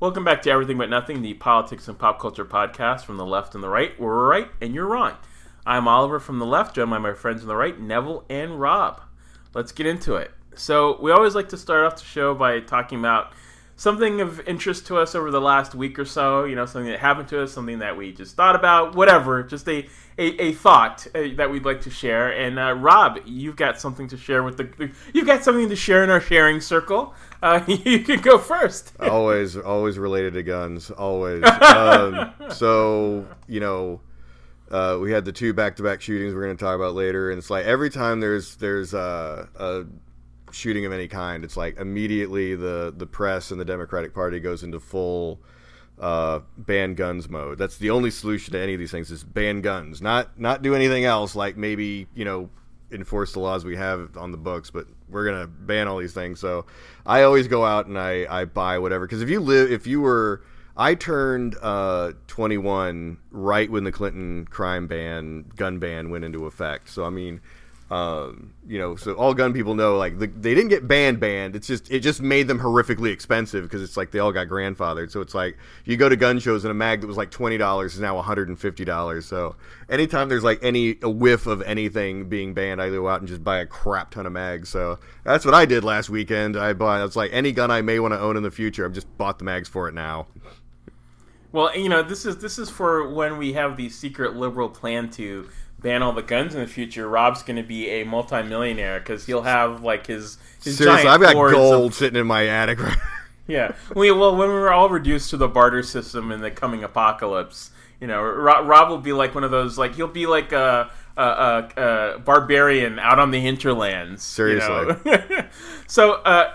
Welcome back to Everything But Nothing, the politics and pop culture podcast from the left and the right. We're right and you're wrong. I'm Oliver from the left, joined by my friends on the right, Neville and Rob. Let's get into it. So, we always like to start off the show by talking about something of interest to us over the last week or so, you know, something that happened to us, something that we just thought about, whatever, just a, a, a thought uh, that we'd like to share. And uh, Rob, you've got something to share with the, you've got something to share in our sharing circle. Uh, you can go first. always, always related to guns, always. um, so, you know, uh, we had the two back-to-back shootings we're going to talk about later, and it's like every time there's there's uh, a shooting of any kind, it's like immediately the the press and the Democratic Party goes into full uh, ban guns mode. That's the only solution to any of these things is ban guns, not not do anything else. Like maybe you know enforce the laws we have on the books, but we're gonna ban all these things. So I always go out and I I buy whatever because if you live if you were I turned uh, 21 right when the Clinton crime ban, gun ban went into effect. So I mean, um, you know, so all gun people know like the, they didn't get banned banned. It's just it just made them horrifically expensive because it's like they all got grandfathered. So it's like you go to gun shows and a mag that was like twenty dollars is now one hundred and fifty dollars. So anytime there's like any a whiff of anything being banned, I go out and just buy a crap ton of mags. So that's what I did last weekend. I bought it's like any gun I may want to own in the future. I've just bought the mags for it now. Well, you know, this is this is for when we have the secret liberal plan to ban all the guns in the future, Rob's going to be a multimillionaire because he'll have like his, his seriously. I've got gold of, sitting in my attic. Right yeah, we well when we're all reduced to the barter system in the coming apocalypse, you know, Rob, Rob will be like one of those like he'll be like a. A, a, a barbarian out on the hinterlands. Seriously. You know? so, uh,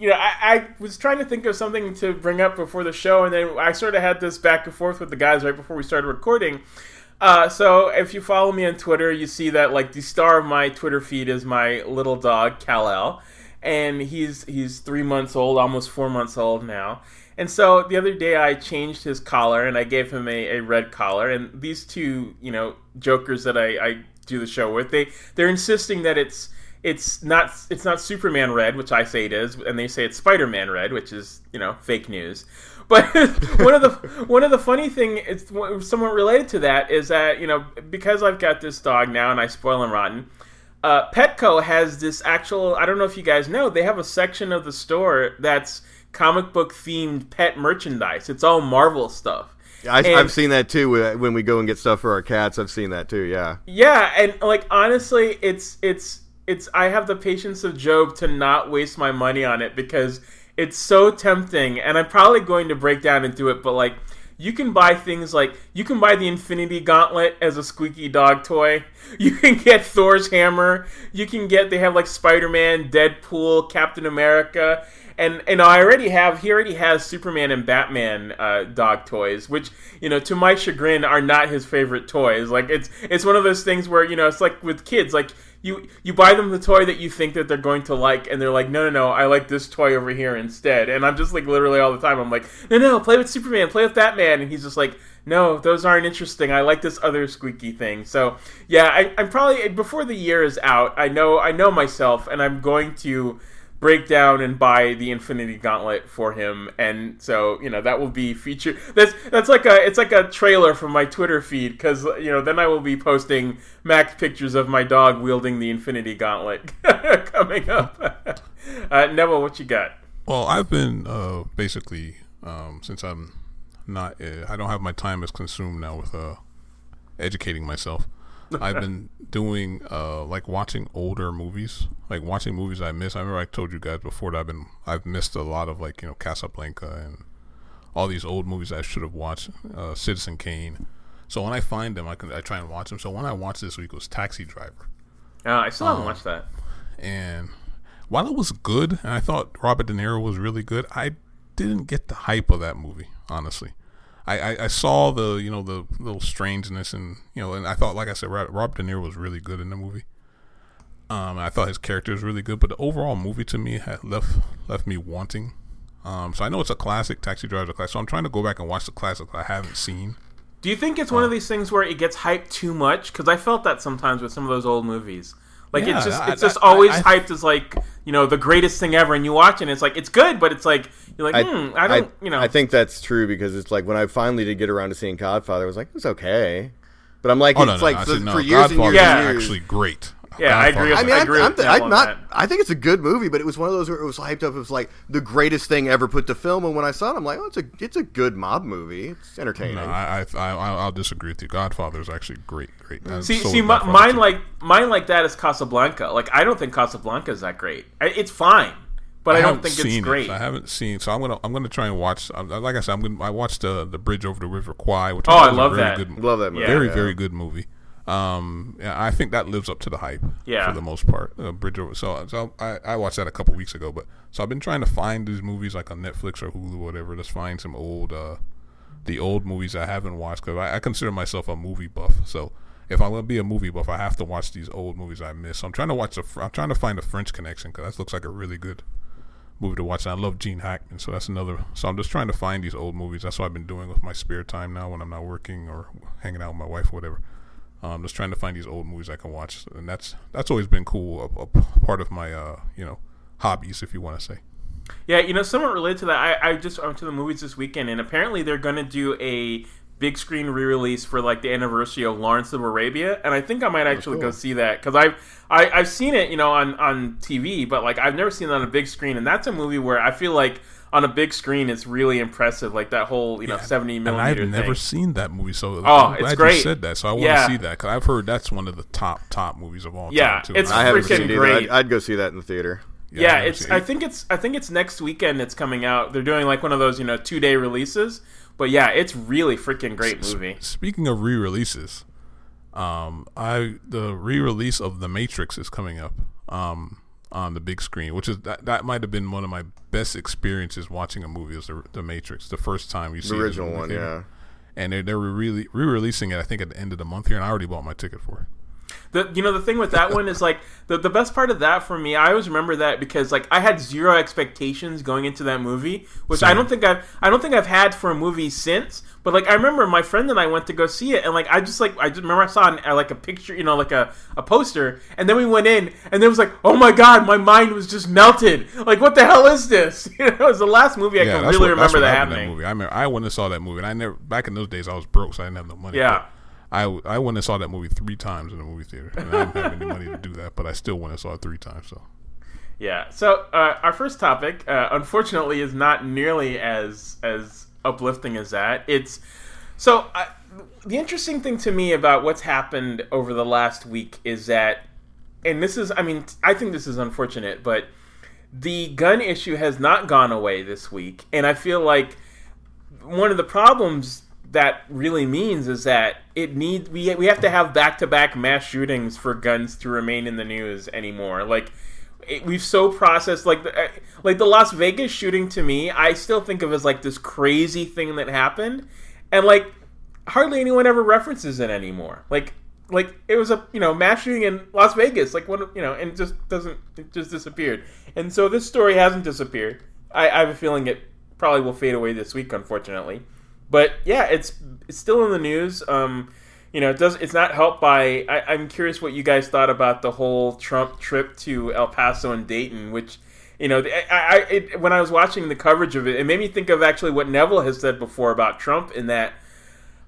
you know, I, I, was trying to think of something to bring up before the show, and then I sort of had this back and forth with the guys right before we started recording. Uh, so if you follow me on Twitter, you see that like the star of my Twitter feed is my little dog Kal-El, and he's he's three months old, almost four months old now. And so the other day I changed his collar and I gave him a, a red collar. And these two, you know, jokers that I, I do the show with, they they're insisting that it's it's not it's not Superman red, which I say it is, and they say it's Spider Man red, which is you know fake news. But one of the one of the funny thing it's somewhat related to that is that you know because I've got this dog now and I spoil and rotten. Uh, Petco has this actual. I don't know if you guys know. They have a section of the store that's comic book themed pet merchandise. It's all Marvel stuff. I, have seen that too when we go and get stuff for our cats. I've seen that too. Yeah. Yeah, and like honestly, it's it's it's. I have the patience of Job to not waste my money on it because it's so tempting, and I'm probably going to break down and do it, but like you can buy things like you can buy the Infinity Gauntlet as a squeaky dog toy. You can get Thor's hammer. You can get they have like Spider Man, Deadpool, Captain America, and and I already have he already has Superman and Batman uh, dog toys, which you know to my chagrin are not his favorite toys. Like it's it's one of those things where you know it's like with kids like you you buy them the toy that you think that they're going to like, and they're like, no, no, no, I like this toy over here instead. And I'm just like literally all the time, I'm like, no, no, play with Superman, play with Batman, and he's just like, no, those aren't interesting. I like this other squeaky thing. So yeah, I, I'm probably before the year is out. I know I know myself, and I'm going to break down and buy the Infinity Gauntlet for him, and so you know that will be featured. That's that's like a it's like a trailer from my Twitter feed because you know then I will be posting max pictures of my dog wielding the Infinity Gauntlet coming up. uh, Neville, what you got? Well, I've been uh, basically um, since I'm not uh, I don't have my time as consumed now with uh, educating myself. I've been doing uh, like watching older movies, like watching movies I miss. I remember I told you guys before that I've been I've missed a lot of like you know Casablanca and all these old movies I should have watched, uh, Citizen Kane. So when I find them, I can I try and watch them. So when I watched this week was Taxi Driver. Uh, I still haven't um, watched that. And while it was good, and I thought Robert De Niro was really good, I didn't get the hype of that movie, honestly. I, I, I, saw the you know the little strangeness and you know and I thought like I said Rob, De Niro was really good in the movie. Um, I thought his character was really good, but the overall movie to me had left left me wanting. Um, so I know it's a classic, Taxi Driver classic. So I'm trying to go back and watch the classic I haven't seen. Do you think it's one of um, these things where it gets hyped too much? Because I felt that sometimes with some of those old movies. Like Yeah, it's just I- it's just I- always I- hyped as like you know the greatest thing ever, and you watch it, and it's like it's good, but it's like you're like hmm, I don't you know I think that's true because it's like when I finally did get around to seeing Godfather, I was like, it's okay. But I'm like, Oh it's no, no, like no, I for, said no. for years and Godfather years is actually great. Yeah, I agree with- I mean, I I'm, agree I'm, Neville I'm not. that. I think it's a good movie, but it was one of those where it was hyped up. It was like the greatest thing ever put to film, and when I saw it, I'm like, oh, it's a it's a good mob movie. It's entertaining. No, I, I, I, I'll disagree with you. Godfather is actually great, great. I See, sold see, my, mine too. like mine like that is Casablanca. Like I don't think Casablanca is that great. It's fine, but I, don't haven't think it's great. It. I haven't seen, so I'm gonna I'm gonna try and watch. uh, Like I said, I'm gonna I watched uh, the Bridge over the River Kwai, which Oh, I, I love a very that. Good, Love that movie. very yeah. very good movie. Um, yeah, I think that lives up to the hype. Yeah. for the most part, uh, Bridge over. So, so I, I watched that a couple weeks ago, but so I've been trying to find these movies like on Netflix or Hulu or whatever. Let's find some old, uh, the old movies I haven't watched because I, I consider myself a movie buff. So if I'm gonna be a movie buff, I have to watch these old movies I missed. So I'm trying to watch a, Fr- I'm trying to find a French Connection because that looks like a really good movie to watch. And I love Gene Hackman, so that's another. So I'm just trying to find these old movies. That's what I've been doing with my spare time now when I'm not working or hanging out with my wife or whatever. Um, just trying to find these old movies I can watch, and that's that's always been cool. A, a part of my uh, you know hobbies, if you want to say. Yeah, you know, somewhat related to that, I, I just went to the movies this weekend, and apparently they're going to do a big screen re-release for like the anniversary of Lawrence of Arabia, and I think I might actually go cool. see that because I've I, I've seen it, you know, on on TV, but like I've never seen it on a big screen, and that's a movie where I feel like on a big screen it's really impressive, like that whole you know seventy And millimeter I've never seen that movie, so Oh, I'm it's glad great. you said that. So I want Yeah. to see that because I've heard that's one of the top top movies of all Yeah, time. Too. it's I haven't freaking seen it great. I'd, I'd go see that in the theater. Yeah, I've it's. I think it's. I think it's next weekend. It's coming out. They're doing like one of those, you know, two day releases. But yeah, it's really freaking great movie. Speaking of re-releases, um, I the re-release of The Matrix is coming up um, on the big screen, which is that that might have been one of my best experiences watching a movie. Was the, the Matrix the first time you see The original movie one, theater. yeah. And they're they're re re-releasing it. I think at the end of the month here, and I already bought my ticket for it. The you know the thing with that one is like the the best part of that for me. I always remember that because like I had zero expectations going into that movie, which I don't think I've I don't think I've had for a movie since. But like I remember my friend and I went to go see it, and like I just like I just remember I saw an, uh, like a picture, you know, like a, a poster, and then we went in, and then it was like, oh my god, my mind was just melted. Like what the hell is this? You know, it was the last movie I can really what- remember that happening. movie. I remember I went and saw that movie, and I never back in those days I was broke, so I didn't have no money. Yeah. But I I went and saw that movie three times in the movie theater, and I didn't have any money to do that, but I still went and saw it three times. So Yeah. So uh, our first topic, uh, unfortunately, is not nearly as as uplifting as that. It's so the interesting thing to me about what's happened over the last week is that, and this is, I mean, I think this is unfortunate, but the gun issue has not gone away this week, and I feel like one of the problems that really means is that it need we we have to have back to back mass shootings for guns to remain in the news anymore. Like it, we've so processed like the, uh, like the Las Vegas shooting to me, I still think of as like this crazy thing that happened, and like hardly anyone ever references it anymore. Like like it was a you know mass shooting in Las Vegas, like one you know, and just doesn't it just disappeared. And so this story hasn't disappeared. I, I have a feeling it probably will fade away this week, unfortunately. But yeah, it's it's still in the news. Um, you know, it does. It's not helped by. I, I'm curious what you guys thought about the whole Trump trip to El Paso and Dayton, which you know, I, I it, when I was watching the coverage of it, it made me think of actually what Neville has said before about Trump in that.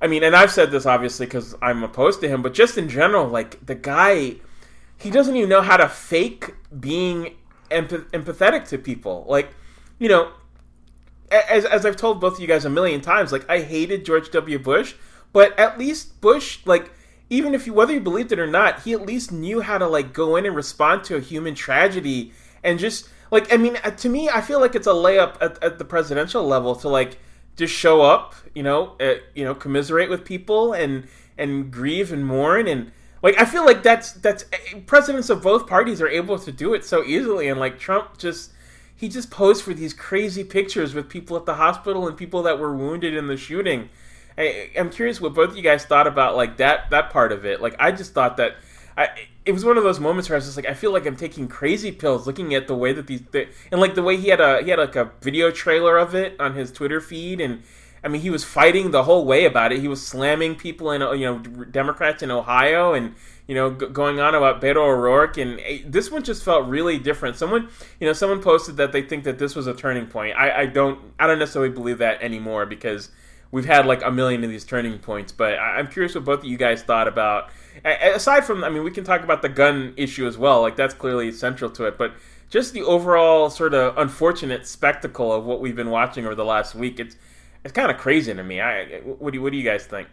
I mean, and I've said this obviously because I'm opposed to him, but just in general, like the guy, he doesn't even know how to fake being empath- empathetic to people. Like, you know, as, as I've told both of you guys a million times, like I hated George W. Bush, but at least Bush, like even if you whether you believed it or not, he at least knew how to like go in and respond to a human tragedy and just like I mean uh, to me, I feel like it's a layup at, at the presidential level to like just show up, you know, uh, you know, commiserate with people and and grieve and mourn and like I feel like that's that's uh, presidents of both parties are able to do it so easily and like Trump just he just posed for these crazy pictures with people at the hospital and people that were wounded in the shooting. I, I'm curious what both of you guys thought about like that that part of it. Like I just thought that I, it was one of those moments where I was just like, I feel like I'm taking crazy pills looking at the way that these the, and like the way he had a he had like a video trailer of it on his Twitter feed and I mean, he was fighting the whole way about it. He was slamming people in, you know, Democrats in Ohio, and you know, g- going on about Beto O'Rourke, and uh, this one just felt really different. Someone, you know, someone posted that they think that this was a turning point. I, I don't, I don't necessarily believe that anymore because we've had like a million of these turning points. But I, I'm curious what both of you guys thought about. Aside from, I mean, we can talk about the gun issue as well. Like that's clearly central to it, but just the overall sort of unfortunate spectacle of what we've been watching over the last week. It's it's kind of crazy to me. I what do what do you guys think?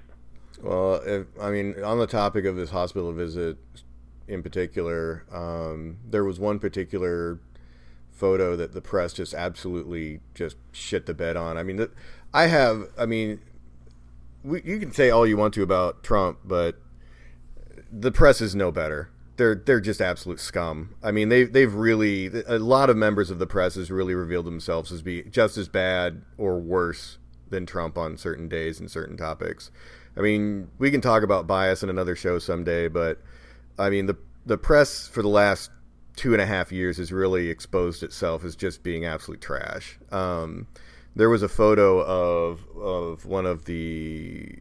Well, if, I mean, on the topic of this hospital visit in particular, um, there was one particular photo that the press just absolutely just shit the bed on. I mean, I have, I mean, we, you can say all you want to about Trump, but the press is no better. They're they're just absolute scum. I mean, they they've really a lot of members of the press has really revealed themselves as be just as bad or worse than Trump on certain days and certain topics. I mean, we can talk about bias in another show someday, but I mean the the press for the last two and a half years has really exposed itself as just being absolute trash. Um, there was a photo of of one of the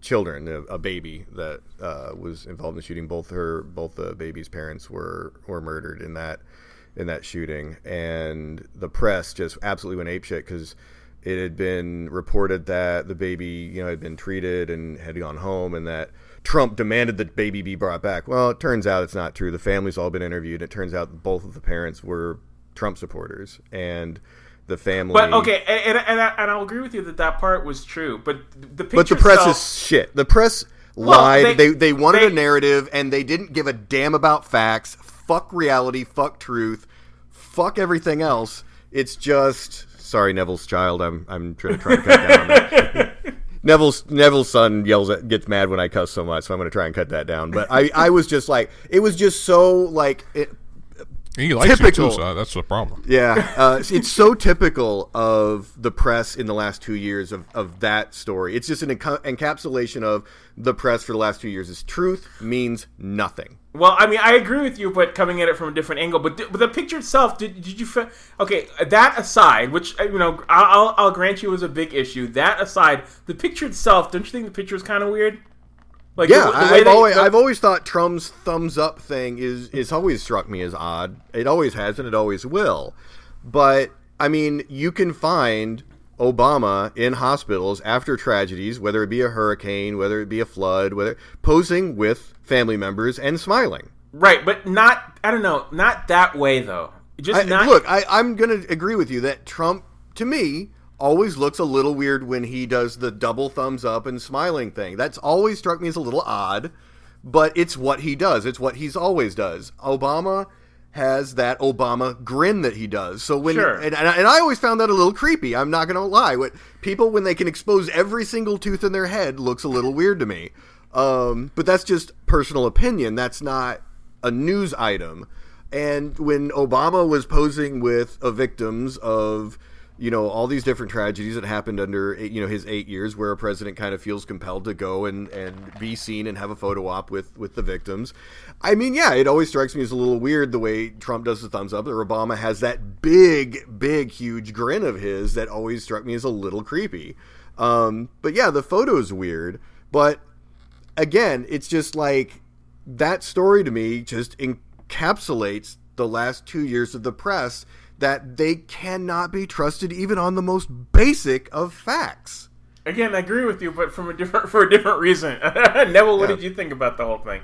children, a, a baby that uh, was involved in the shooting. Both her, both the baby's parents were were murdered in that in that shooting, and the press just absolutely went apeshit because it had been reported that the baby, you know, had been treated and had gone home, and that Trump demanded that baby be brought back. Well, it turns out it's not true. The family's all been interviewed. And it turns out both of the parents were Trump supporters, and the family. But okay, and and, I, and I'll agree with you that that part was true. But the but the press itself, is shit. The press lied. Well, they, they, they wanted they, a narrative, and they didn't give a damn about facts. Fuck reality. Fuck truth. Fuck everything else. It's just Sorry, Neville's child. I'm I'm trying to try and cut down. That. Neville's Neville's son yells at gets mad when I cuss so much, so I'm going to try and cut that down. But I I was just like it was just so like it, he likes typical. you too, so that's the problem. Yeah, uh, it's so typical of the press in the last two years of, of that story. It's just an enca- encapsulation of the press for the last two years. Is truth means nothing. Well, I mean, I agree with you, but coming at it from a different angle. But, but the picture itself, did, did you? Fe- okay, that aside, which uh, you know, I'll, I'll grant you was a big issue. That aside, the picture itself, don't you think the picture is kind of weird? Like yeah, the, the I've always I've always thought Trump's thumbs up thing is is always struck me as odd. It always has, and it always will. But I mean, you can find Obama in hospitals after tragedies, whether it be a hurricane, whether it be a flood, whether posing with family members and smiling. Right, but not I don't know, not that way though. Just I, not Look, I, I'm going to agree with you that Trump to me always looks a little weird when he does the double thumbs up and smiling thing. That's always struck me as a little odd, but it's what he does. It's what he's always does. Obama has that Obama grin that he does. So when sure. and, and, I always found that a little creepy. I'm not going to lie. What people when they can expose every single tooth in their head looks a little weird to me. Um, but that's just personal opinion. That's not a news item. And when Obama was posing with uh, victims of you know all these different tragedies that happened under you know his eight years where a president kind of feels compelled to go and and be seen and have a photo op with with the victims. I mean yeah it always strikes me as a little weird the way trump does the thumbs up or obama has that big big huge grin of his that always struck me as a little creepy. Um, but yeah the photo is weird but again it's just like that story to me just encapsulates the last two years of the press that they cannot be trusted even on the most basic of facts. Again, I agree with you, but from a different for a different reason. Neville, what yeah. did you think about the whole thing?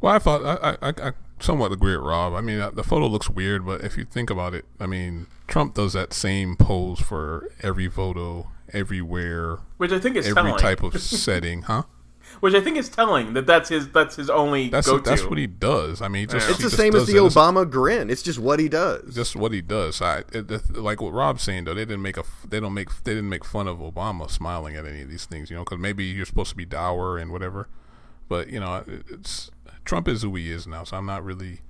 Well, I thought I, I, I somewhat agree with Rob. I mean, uh, the photo looks weird, but if you think about it, I mean, Trump does that same pose for every photo, everywhere, which I think is every telling. type of setting, huh? Which I think is telling that that's his that's his only that's go-to. that's what he does. I mean, just, it's the just same as the Obama grin. It's just what he does. Just what he does. I it, like what Rob's saying though. They didn't make a they don't make they didn't make fun of Obama smiling at any of these things. You know, because maybe you're supposed to be dour and whatever, but you know, it's Trump is who he is now. So I'm not really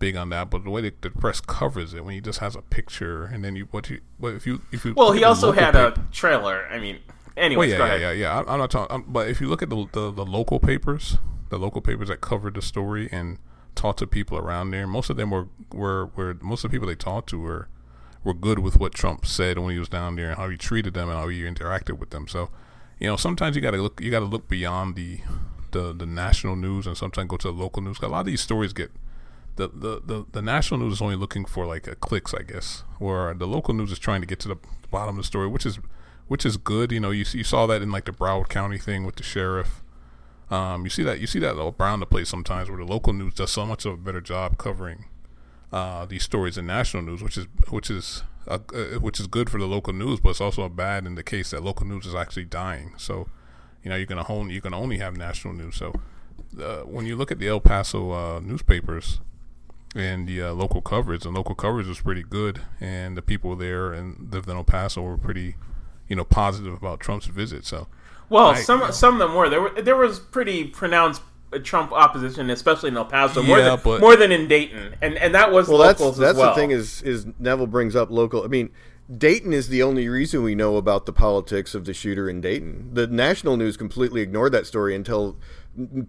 big on that, but the way the press covers it when he just has a picture and then you what you what if you if you well he also had paper, a trailer. I mean Anyways, well, yeah, yeah, yeah, yeah, I'm not talking, um, but if you look at the, the, the local papers, the local papers that covered the story and talked to people around there, most of them were were were most of the people they talked to were were good with what Trump said when he was down there and how he treated them and how he interacted with them. So, you know, sometimes you got to look you got to look beyond the, the the national news and sometimes go to the local news. A lot of these stories get the, the, the, the national news is only looking for like a clicks, I guess, where the local news is trying to get to the bottom of the story, which is which is good. You know, you you saw that in like the Broward County thing with the sheriff. Um, you see that you see that around the place sometimes where the local news does so much of a better job covering uh, these stories in national news, which is which is uh, which is good for the local news, but it's also bad in the case that local news is actually dying. So, you know, you're gonna hold, you can only have national news. So, uh, when you look at the El Paso uh, newspapers and the uh, local coverage, the local coverage was pretty good, and the people there and lived in El Paso were pretty, you know, positive about Trump's visit. So, Well, I- some some of them were. There were there was pretty pronounced uh, Trump opposition, especially in El Paso, more Yeah, than but- more than in Dayton, and and that was Well, that's locals that's as well. the thing is is Neville brings up local. I mean, Dayton is the only reason we know about the politics of the shooter in Dayton. The national news completely ignored that story until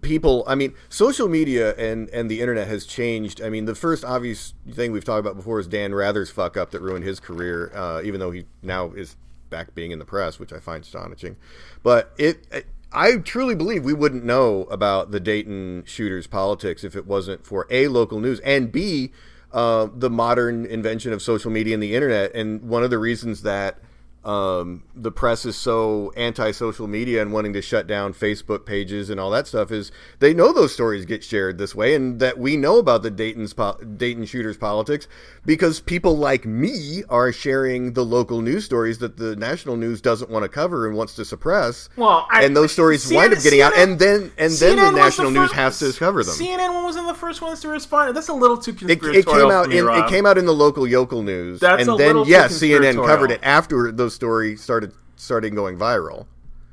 people. I mean, social media and and the internet has changed. I mean, the first obvious thing we've talked about before is Dan Rather's fuck up that ruined his career. Uh, even though he now is back being in the press, which I find astonishing. But it. I truly believe we wouldn't know about the Dayton shooters' politics if it wasn't for a local news and b uh, the modern invention of social media and the internet. And one of the reasons that um, the press is so anti-social media and wanting to shut down Facebook pages and all that stuff is they know those stories get shared this way, and that we know about the Dayton's po- Dayton shooters politics because people like me are sharing the local news stories that the national news doesn't want to cover and wants to suppress. Well, I- and those stories CNN wind up getting out, and then and then the CNN was national news has to cover them. CNN was one of the first ones to respond. That's a little too It, conspiratorial. it came out me, in it came out in the local yokel news, That's and then yes, CNN covered it after those stories started starting going viral.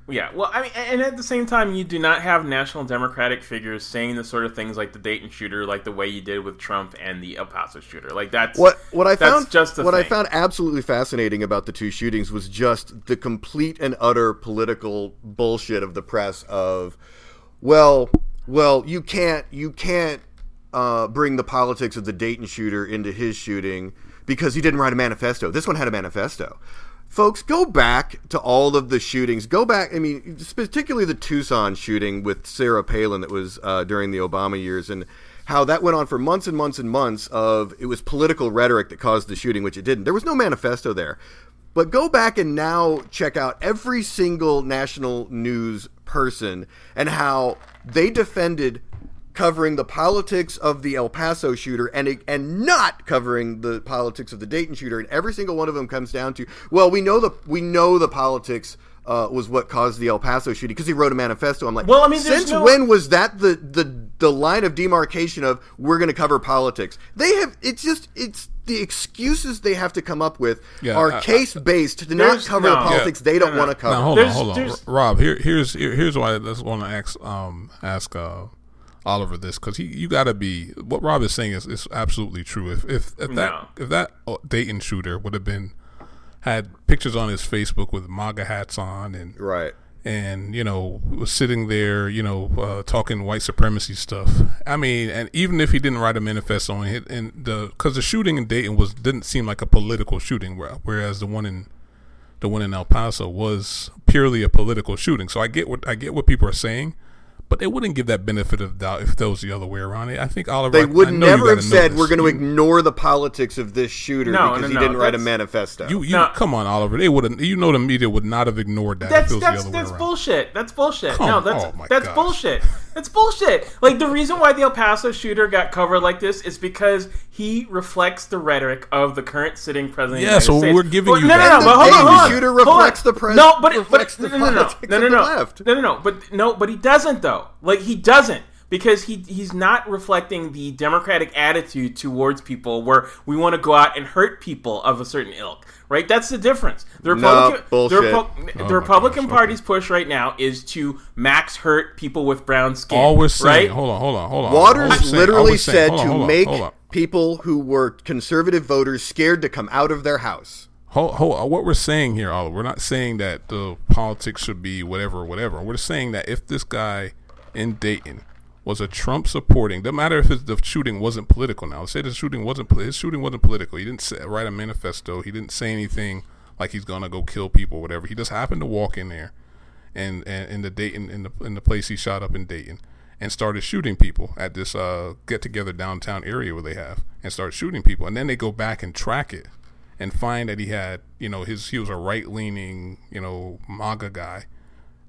Yeah, well, I mean, and at the same time, you do not have national Democratic figures saying the sort of things like the Dayton shooter, like the way you did with Trump and the El Paso shooter. Like that's What what I found just what I found absolutely fascinating about the two shootings was just the complete and utter political bullshit of the press of well well you can't you can't uh, bring the politics of the Dayton shooter into his shooting because he didn't write a manifesto. This one had a manifesto. Folks, go back to all of the shootings. Go back. I mean, particularly the Tucson shooting with Sarah Palin that was uh, during the Obama years, and how that went on for months and months and months. Of it was political rhetoric that caused the shooting, which it didn't. There was no manifesto there. But go back and now check out every single national news person and how they defended covering the politics of the El Paso shooter and and not covering the politics of the Dayton shooter. And every single one of them comes down to, well, we know the we know the politics. Uh, was what caused the El Paso shooting because he wrote a manifesto. I'm like, Well, I mean, since no- when was that the the the line of demarcation of we're going to cover politics? They have it's just it's the excuses they have to come up with Yeah, are I- I- case based to not There's- cover the politics Yeah. they don't No, no. want to cover. Now hold There's- on, hold on, there's- Rob. Here, here's here, here's why I just want to ask um ask uh Oliver this because he you got to be what Rob is saying is, is absolutely true. If if, if that No. if that uh, Dayton shooter would have been had pictures on his Facebook with MAGA hats on and right. and you know was sitting there you know uh, talking white supremacy stuff i mean and even if he didn't write a manifesto on it and the because the shooting in dayton was didn't seem like a political shooting whereas the one in the one in el paso was purely a political shooting so i get what i get what people are saying but they wouldn't give that benefit of doubt if that was the other way around. I think Oliver. They would I know never have said we're going to ignore the politics of this shooter No, because no, he didn't write a manifesto. You, you No. come on, Oliver. They would have. You know, the media would not have ignored that. That's if it was that's the other that's way around. bullshit. That's bullshit. Come no, that's on, oh my that's gosh. bullshit. That's bullshit. Like the reason why the El Paso shooter got covered like this is because he reflects the rhetoric of the current sitting president. Yeah, of the so States. we're giving Well, you no, that. no, no, but the hold on, Dayton hold on. shooter Hold on. reflects the pres- No, but reflects but, the no, no, no, politics no, of no, the no, left. no, no, no. But no, but he doesn't though. Like he doesn't because he he's not reflecting the democratic attitude towards people where we want to go out and hurt people of a certain ilk. Right, that's the difference. The Republican, bullshit. the, Repu- Oh the Republican gosh, Party's push right now is to max hurt people with brown skin. All we're saying. right? Hold on, hold on, hold on. Waters saying- literally saying- said on, to on, make people who were conservative voters scared to come out of their house. Hold, hold, what we're saying here, Oliver, we're not saying that the politics should be whatever, whatever. We're saying that if this guy in Dayton was a Trump supporting. Doesn't matter if the shooting wasn't political. Now, say the shooting wasn't his shooting wasn't political. He didn't say, write a manifesto. He didn't say anything like he's gonna go kill people, or whatever. He just happened to walk in there, and, and in the Dayton in the in the place he shot up in Dayton, and started shooting people at this uh, get together downtown area where they have, and started shooting people, and then they go back and track it, and find that he had you know his he was a right leaning you know MAGA guy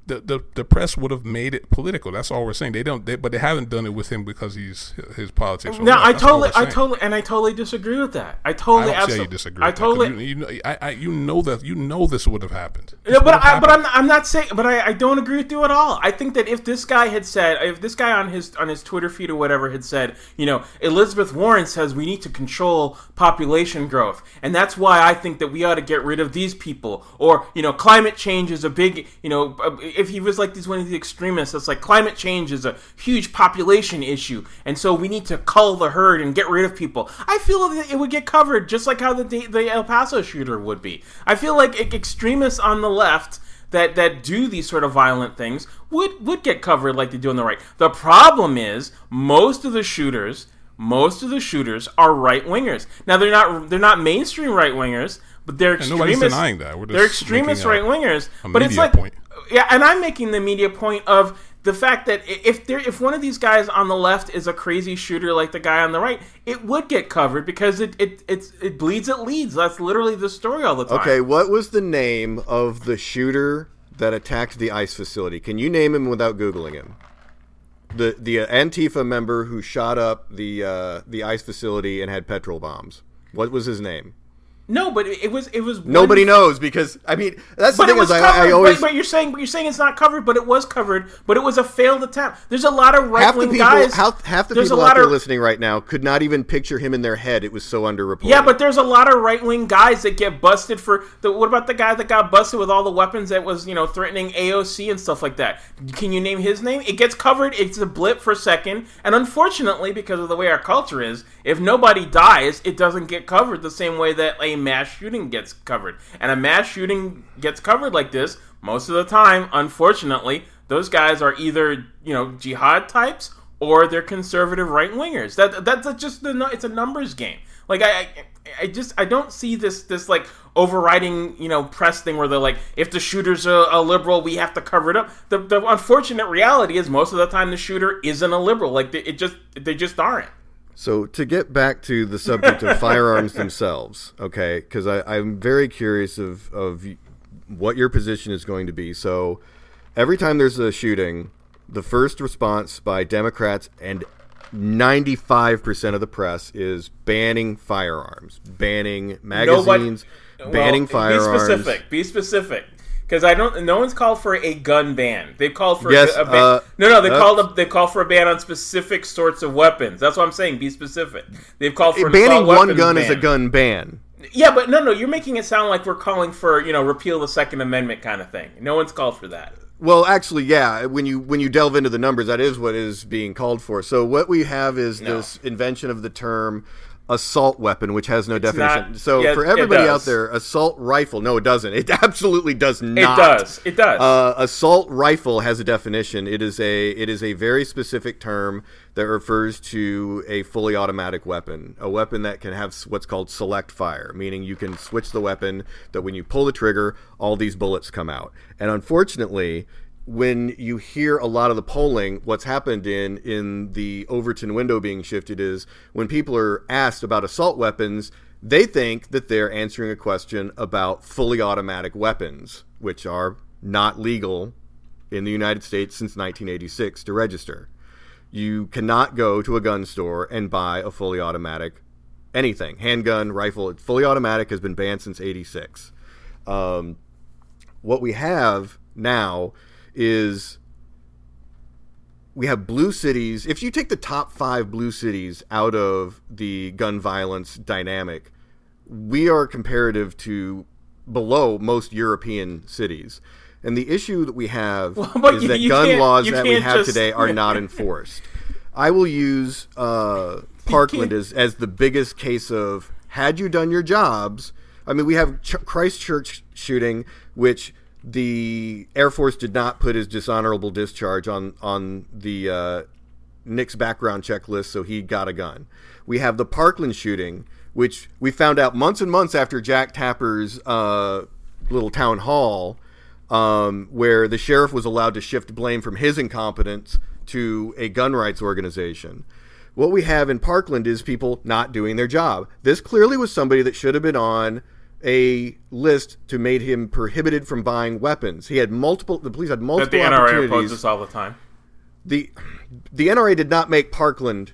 the, the, the press would have made it political. That's all we're saying. They don't, they, but they haven't done it with him because he's his politics. No, I totally, I totally, and I totally disagree with that. I totally, I absolutely disagree. I totally, you, you, know, I, I, you know that you know this would have happened. No, but I, but I'm, I'm not saying, but I, I don't agree with you at all. I think that if this guy had said, if this guy on his on his Twitter feed or whatever had said, you know, Elizabeth Warren says we need to control population growth, and that's why I think that we ought to get rid of these people, or you know, climate change is a big, you know, if he was like these one of the extremists that's like climate change is a huge population issue, and so we need to cull the herd and get rid of people. I feel that it would get covered just like how the the El Paso shooter would be. I feel like extremists on the left that that do these sort of violent things would would get covered like they do on the right. The problem is most of the shooters most of the shooters are right wingers. Now they're not they're not mainstream right wingers, but they're extremists. denying that. they're extremist right wingers. But it's like point yeah, and I'm making the media point of the fact that if there if one of these guys on the left is a crazy shooter like the guy on the right, it would get covered because it it it's, it bleeds it leads. That's literally the story all the time. Okay, what was the name of the shooter that attacked the ICE facility? Can you name him without googling him? The the Antifa member who shot up the uh, the ICE facility and had petrol bombs. What was his name? No, but it, was it was nobody knows because I mean that's the but thing is I, I, always but, but, you're saying but you're saying it's not covered, but it was covered, but it was a failed attempt. There's a lot of right wing guys. Half, half the people out there of, listening right now could not even picture him in their head. It was so underreported. Yeah, but there's a lot of right wing guys that get busted for the. What about the guy that got busted with all the weapons that was you know threatening AOC and stuff like that? Can you name his name? It gets covered. It's a blip for a second, and unfortunately, because of the way our culture is, if nobody dies, it doesn't get covered the same way that a mass shooting gets covered. And a mass shooting gets covered like this most of the time, unfortunately, those guys are either, you know, jihad types or they're conservative right wingers. That that's just the it's a numbers game. Like I, I just I don't see this this like overriding you know press thing where they're like if the shooter's a, a, liberal we have to cover it up. The the unfortunate reality is most of the time the shooter isn't a liberal. Like it just they just aren't. So to get back to the subject of firearms themselves, okay, because I'm very curious of of what your position is going to be. So every time there's a shooting, the first response by Democrats and 95% of the press is banning firearms, banning magazines, Nobody, banning well, firearms. Be specific. Be specific because I don't. No one's called for a gun ban. They've called for yes, a, a ban. Uh, no, no, they uh, called a, they call for a ban on specific sorts of weapons. That's what I'm saying. Be specific. They've called for banning one gun ban. is a gun ban. Yeah, but no, no, you're making it sound like we're calling for you know repeal the Second Amendment kind of thing. No one's called for that. Well, actually, yeah. When you when you delve into the numbers, that is what is being called for. So what we have is no. this invention of the term assault weapon, which has no it's definition. Not, so yeah, for everybody out there, assault rifle. No, it doesn't. It absolutely does not. It does. It does. Uh, assault rifle has a definition. It is a it is a very specific term that refers to a fully automatic weapon, a weapon that can have what's called select fire, meaning you can switch the weapon that when you pull the trigger, all these bullets come out. And unfortunately, when you hear a lot of the polling, what's happened in in the Overton window being shifted is when people are asked about assault weapons, they think that they're answering a question about fully automatic weapons, which are not legal in the United States since 1986 to register. You cannot go to a gun store and buy a fully automatic anything, handgun, rifle. Fully automatic has been banned since 86. Um, what we have now is we have blue cities. If you take the top five blue cities out of the gun violence dynamic, we are comparative to below most European cities. And the issue that we have well, is you, that you gun laws that we have just... today are not enforced. I will use uh, Parkland as, as the biggest case of had you done your jobs. I mean, we have Ch- Christchurch shooting, which the Air Force did not put his dishonorable discharge on on the uh, NICS background checklist, so he got a gun. We have the Parkland shooting, which we found out months and months after Jake Tapper's uh, little town hall, um, where the sheriff was allowed to shift blame from his incompetence to a gun rights organization. What we have in Parkland is people not doing their job. This clearly was somebody that should have been on a list to made him prohibited from buying weapons. He had multiple. The police had That multiple the NRA opportunities. opposes all the time. the The NRA did not make Parkland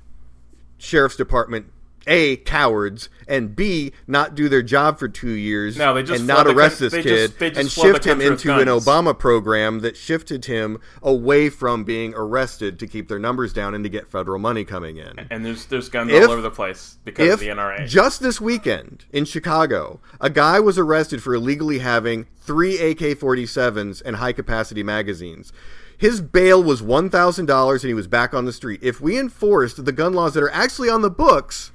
Sheriff's Department a cowards and b not do their job for two years No, they just and not the arrest coun- this they kid just- just and shift him into an. Obama program that shifted him away from being arrested to keep their numbers down and to get federal money coming in. And there's there's guns If- all over the place because if of the NRA. just this weekend in Chicago, a guy was arrested for illegally having three AK 47s and high capacity magazines. His bail was $1,000 and he was back on the street. If we enforced the gun laws that are actually on the books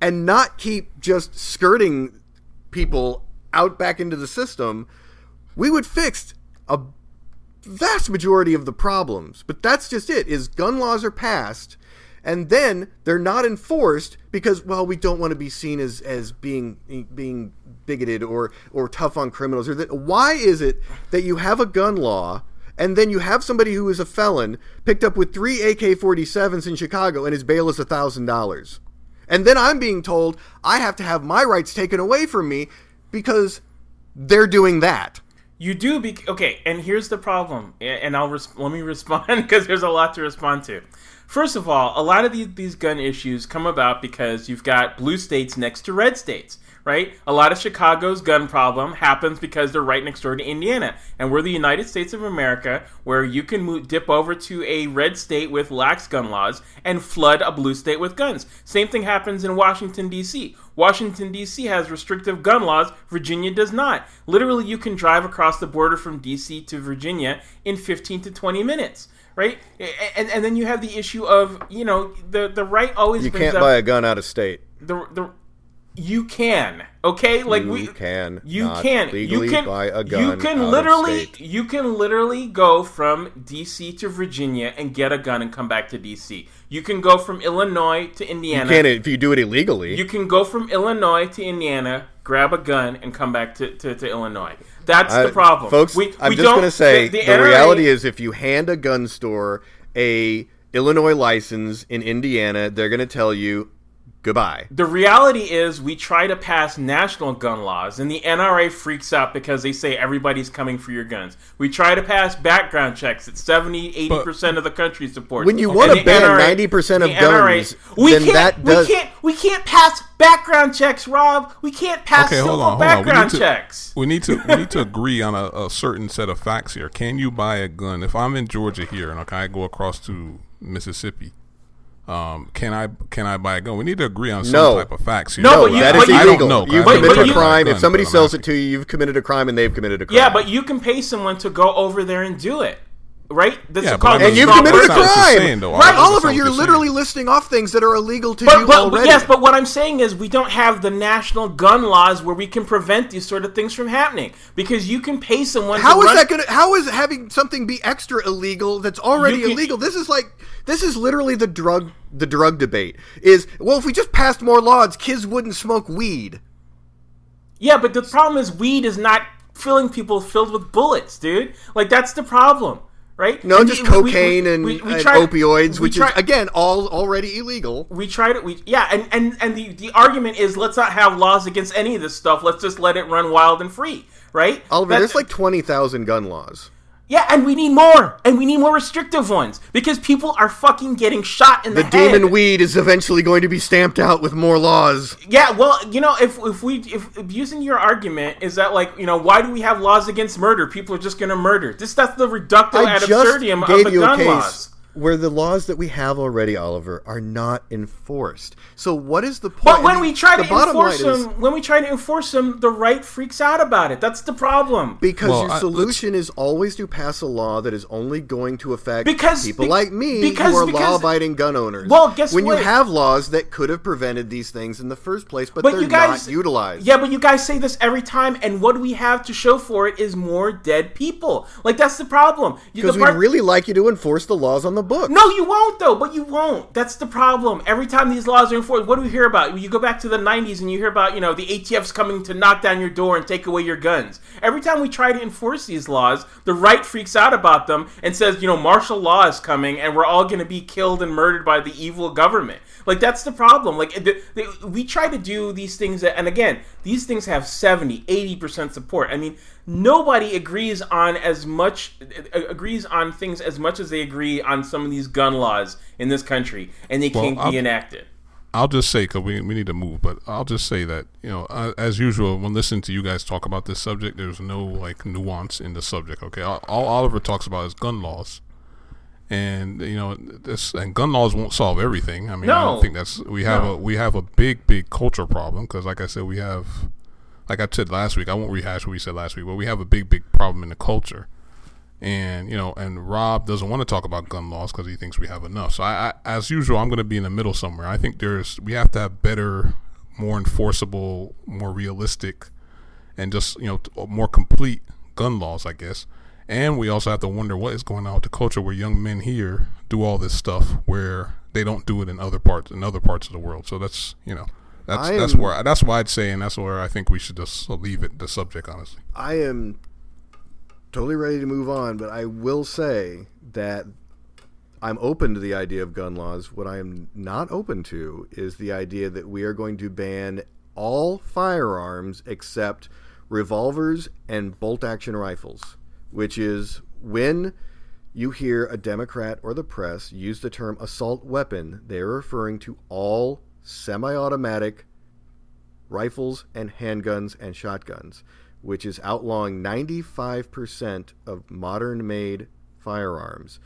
and not keep just skirting people out back into the system, we would fix a vast majority of the problems. But that's just it. Is gun laws are passed and then they're not enforced because well we don't want to be seen as as being being bigoted or or tough on criminals or that why is it that you have a gun law and then you have somebody who is a felon picked up with three AK-47s in Chicago and his bail is a thousand dollars and then I'm being told I have to have my rights taken away from me because they're doing that You do be okay, and here's the problem, and I'll res- let me respond because there's a lot to respond to. First of all, a lot of these, these gun issues come about because you've got blue states next to red states, right? A lot of Chicago's gun problem happens because they're right next door to Indiana, and we're the United States of America, where you can move, dip over to a red state with lax gun laws and flood a blue state with guns. Same thing happens in Washington D.C. Washington, D.C. has restrictive gun laws. Virginia does not. Literally, you can drive across the border from D.C. to Virginia in 15 to 20 minutes, right? And, and then you have the issue of, you know, the, the right always you can't up buy a gun out of state the, the you can okay? Like You we can you can. Legally you can buy a you can literally you can literally go from dc to virginia and get a gun and come back to dc you can go from illinois to indiana. you can't if you do it illegally. You can go from illinois to indiana grab a gun and come back to, to, to illinois. That's the problem. folks. We- I'm we just going to say the, NRA reality is if you hand a gun store a Illinois license in Indiana, they're going to tell you goodbye. The reality is, we try to pass national gun laws, and the NRA freaks out because they say everybody's coming for your guns. We try to pass background checks that 70, 80% of the country supports. When you And wanna ban NRA 90% of the NRA guns, we then can't, that does- we can't, we can't pass background checks, Rob. We can't pass Okay, hold on, hold on. We background need to, checks. We need to we need to agree on a, a certain set of facts here. Can you buy a gun if I'm in Georgia here and okay, I go across to Mississippi? Um, can I can I buy a gun? We need to agree on some No. type of facts here. No, No, but you- that but is you- I don't illegal. know, You've but- committed but a you- crime. If somebody sells it to you, you've committed a crime, and they've committed a crime. Yeah, but you can pay someone to go over there and do it, right? That's Yeah, but called and you've committed a that's not what you're crime, saying, though. right? Oliver, you're you're literally saying. listing off things that are illegal to But, do but already. yes, but what I'm saying is we don't have the national gun laws where we can prevent these sort of things from happening because you can pay someone. How to is run, that going to? How is having something be extra illegal that's already can- illegal? This is like this is literally the drug the drug debate. Is well, if we just passed more laws, kids wouldn't smoke weed. Yeah, but the problem is weed is not filling people filled with bullets, dude. Like that's the problem, right? No, And just we- cocaine we- and, we- and try- opioids, which try- is again all already illegal. we try to we yeah and and and the the argument is let's not have laws against any of this stuff let's just let it run wild and free right Oliver, That- there's like twenty thousand gun laws. Yeah and we need more and we need more restrictive ones because people are fucking getting shot in the, The head. demon weed is eventually going to be stamped out with more laws. yeah well you know if if we if, if using your argument is that like you know why do we have laws against murder? People are just gonna murder. This that's the reductio ad absurdum of the gun case. laws where the laws that we have already, Oliver, are not enforced. So what is the point? But when I mean, we try the to bottom enforce line is- them, when we try to enforce them, the right freaks out about it. That's the problem. Because Well, your I- solution is always to pass a law that is only going to affect Because- people be- like me because- who are because- law-abiding gun owners. Well, guess what? when what? you have laws that could have prevented these things in the first place, but, But they're you guys not utilized. Yeah, but you guys say this every time, and what we have to show for it is more dead people. Like that's the problem. Because we'd part- really like you to enforce the laws on the book. No, you won't though. But you won't. That's the problem. Every time these laws are enforced, what do we hear about? You go back to the '90s and you hear about you know the ATF's coming to knock down your door and take away your guns. Every time we try to enforce these laws, the right freaks out about them and says you know martial law is coming and we're all going to be killed and murdered by the evil government. Like that's the problem. Like the, the, we try to do these things, that, and again, these things have 70, 80 percent support. I mean, nobody agrees on as much agrees on things as much as they agree on some of these gun laws in this country, and they well, can't I'll, be enacted. I'll just say because we we need to move, but I'll just say that you know, uh, as usual, when listening to you guys talk about this subject, there's no like nuance in the subject. Okay, all, all Oliver talks about is gun laws and you know this and gun laws won't solve everything. I mean, no. I don't think that's we have no. a we have a big big culture problem because, like I said, we have like I said last week. I won't rehash what we said last week, but we have a big big problem in the culture. And you know, and Rob doesn't want to talk about gun laws because he thinks we have enough. So, I, I as usual, I'm going to be in the middle somewhere. I think there's we have to have better, more enforceable, more realistic, and just you know more complete gun laws, I guess and we also have to wonder what is going on with the culture where young men here do all this stuff where they don't do it in other parts in other parts of the world. So that's you know that's am, that's where that's why I'd say, and that's where I think we should just leave it the subject. Honestly, I am totally ready to move on, but I will say that I'm open to the idea of gun laws. What I am not open to is the idea that we are going to ban all firearms except revolvers and bolt action rifles which is when you hear a Democrat or the press use the term assault weapon, they are referring to all semi automatic rifles and handguns and shotguns, which is outlawing 95% of modern made firearms.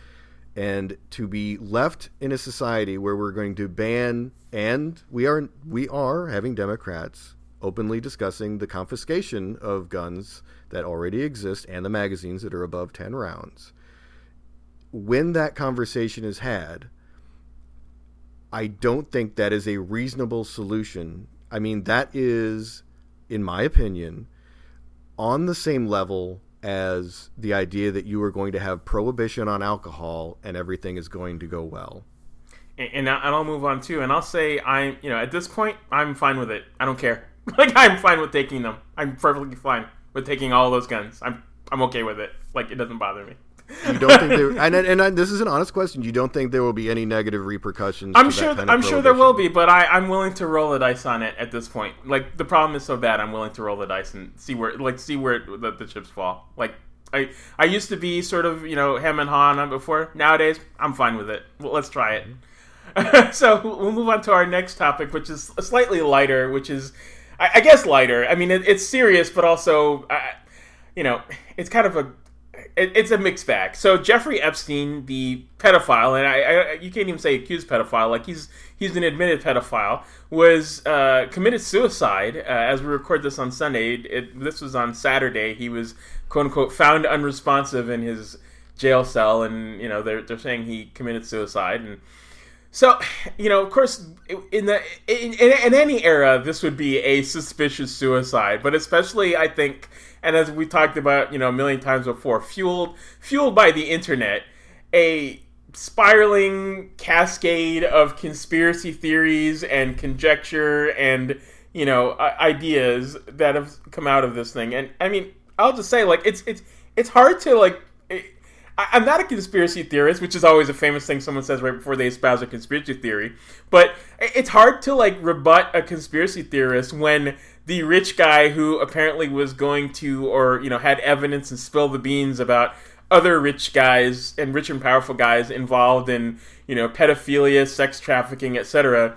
And to be left in a society where we're going to ban and we are we are having Democrats openly discussing the confiscation of guns that already exist and the magazines that are above 10 rounds. When that conversation is had, I don't think that is a reasonable solution. I mean, that is, in my opinion, on the same level as the idea that you are going to have prohibition on alcohol and everything is going to go well. And, and I'll move on too, and I'll say I'm, you know, at this point, I'm fine with it. I don't care. Like I'm fine with taking them. I'm perfectly fine with taking all those guns. I'm I'm okay with it. Like it doesn't bother me. You don't think there and, and, and, this is an honest question. You don't think there will be any negative repercussions? I'm sure. I'm sure there will be, but I, I'm willing to roll the dice on it at this point. Like the problem is so bad, I'm willing to roll the dice and see where, like, see where the, the chips fall. Like I, I used to be sort of you know hem and haw on it before. Nowadays, I'm fine with it. Well, let's try it. Mm-hmm. so we'll move on to our next topic, which is slightly lighter, which is I, I guess lighter. I mean, it, it's serious, but also, you know, it's kind of a it, it's a mixed bag. So Jeffrey Epstein, the pedophile, and I, I, you can't even say accused pedophile, like he's he's an admitted pedophile, was uh, committed suicide. Uh, as we record this on Sunday, it, this was on Saturday. He was quote unquote found unresponsive in his jail cell, and you know they're they're saying he committed suicide and so, you know, of course, in the in, in, any era, this would be a suspicious suicide. But especially, I think, and as we talked about, you know, a million times before, fueled fueled by the internet, a spiraling cascade of conspiracy theories and conjecture and you know ideas that have come out of this thing. And I mean, I'll just say, like, it's it's it's hard to like I, am not a conspiracy theorist, which is always a famous thing someone says right before they espouse a conspiracy theory. But it's hard to like rebut a conspiracy theorist when the rich guy who apparently was going to, or you know, had evidence and spill the beans about other rich guys and rich and powerful guys involved in you know pedophilia, sex trafficking, etc.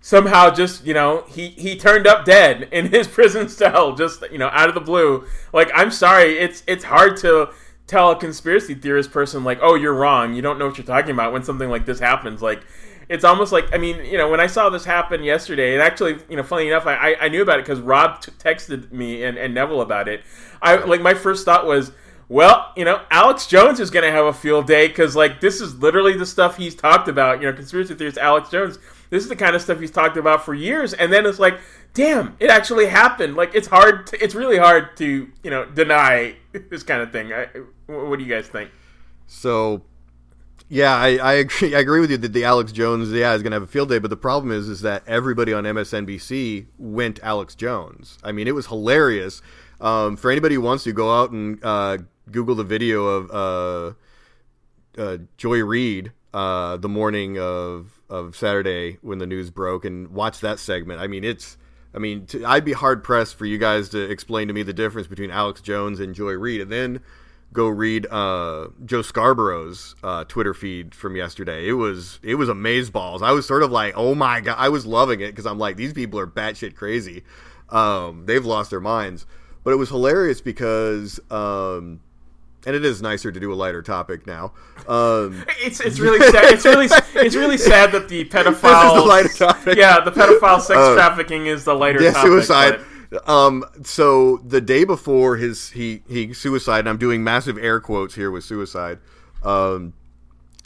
Somehow, just you know, he he turned up dead in his prison cell, just you know, out of the blue. Like, I'm sorry, it's it's hard to tell a conspiracy theorist person like, "Oh, you're wrong. You don't know what you're talking about." When something like this happens, like it's almost like I mean, you know, when I saw this happen yesterday, and actually, you know, funny enough, I I knew about it because Rob t- texted me and, and Neville about it. I like my first thought was. Well, you know, Alex Jones is going to have a field day because, like, this is literally the stuff he's talked about. You know, conspiracy theorist Alex Jones. This is the kind of stuff he's talked about for years. And then it's like, damn, it actually happened. Like, it's hard. To, it's really hard to, you know, deny this kind of thing. I, what do you guys think? So, Yeah, I, I agree. I agree with you that the Alex Jones, yeah, is going to have a field day. But the problem is, is that everybody on MSNBC went Alex Jones. I mean, it was hilarious. Um, for anybody who wants to go out and uh, Google the video of uh, uh, Joy Reid uh, the morning of of Saturday when the news broke and watch that segment. I mean, it's. I mean, to, I'd be hard pressed for you guys to explain to me the difference between Alex Jones and Joy Reid, and then go read uh, Joe Scarborough's uh, Twitter feed from yesterday. It was it was amazeballs. I was sort of like, oh my god, I was loving it because I'm like, these people are batshit crazy. Um, they've lost their minds. But it was hilarious because, um, and it is nicer to do a lighter topic now. Um, It's it's really sad. It's really it's really sad that the pedophile the lighter topic. Yeah, the pedophile sex Uh, trafficking is the lighter yeah, topic. suicide. but- Um, so the day before his he he suicide, and I'm doing massive air quotes here with suicide. Um,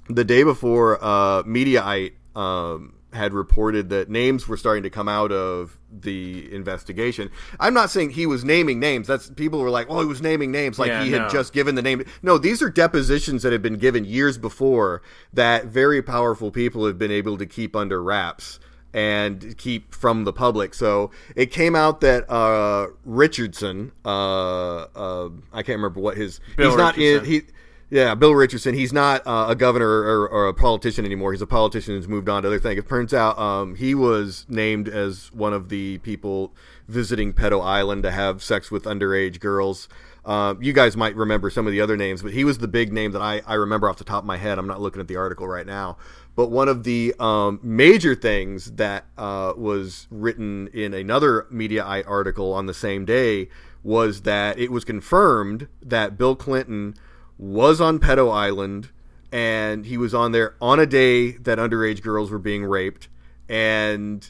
the day before, uh, Mediaite um, had reported that names were starting to come out of the investigation. I'm not saying he was naming names. That's people were like, "Oh, he was naming names," like Yeah, he had no. just given the name. No, these are depositions that had been given years before that very powerful people have been able to keep under wraps and keep from the public. So it came out that uh, Richardson, uh, uh, I can't remember what his Bill he's not in he. Yeah, Bill Richardson. He's not uh, a governor or, or a politician anymore. He's a politician who's moved on to other things. It turns out um, he was named as one of the people visiting Pedo Island to have sex with underage girls. Um, you guys might remember some of the other names, but he was the big name that I, I remember off the top of my head. I'm not looking at the article right now. But one of the um, major things that uh, was written in another Mediaite article on the same day was that it was confirmed that Bill Clinton was on Pedo Island and he was on there on a day that underage girls were being raped. And,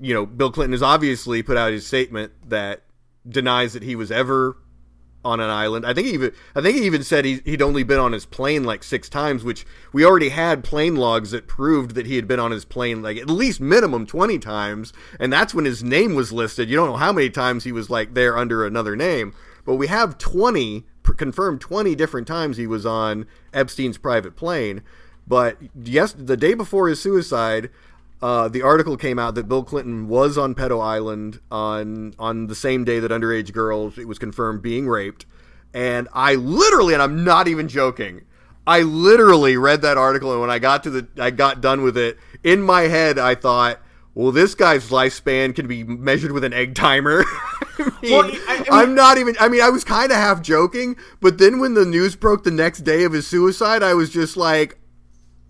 you know, Bill Clinton has obviously put out his statement that denies that he was ever on an island. I think he even I think he even said he, he'd only been on his plane like six times, which we already had plane logs that proved that he had been on his plane like at least minimum twenty times, and that's when his name was listed. You don't know how many times he was like there under another name, but we have twenty confirmed twenty different times he was on Epstein's private plane. But yes, the day before his suicide, uh, the article came out that Bill Clinton was on Pedo Island on on the same day that underage girls it was confirmed being raped, and I literally, and I'm not even joking, I literally read that article, and when I got to the, I got done with it in my head, I thought. Well, this guy's lifespan can be measured with an egg timer. I mean, Well, I- mean- I'm not even. I mean, I was kind of half joking, but then when the news broke the next day of his suicide, I was just like,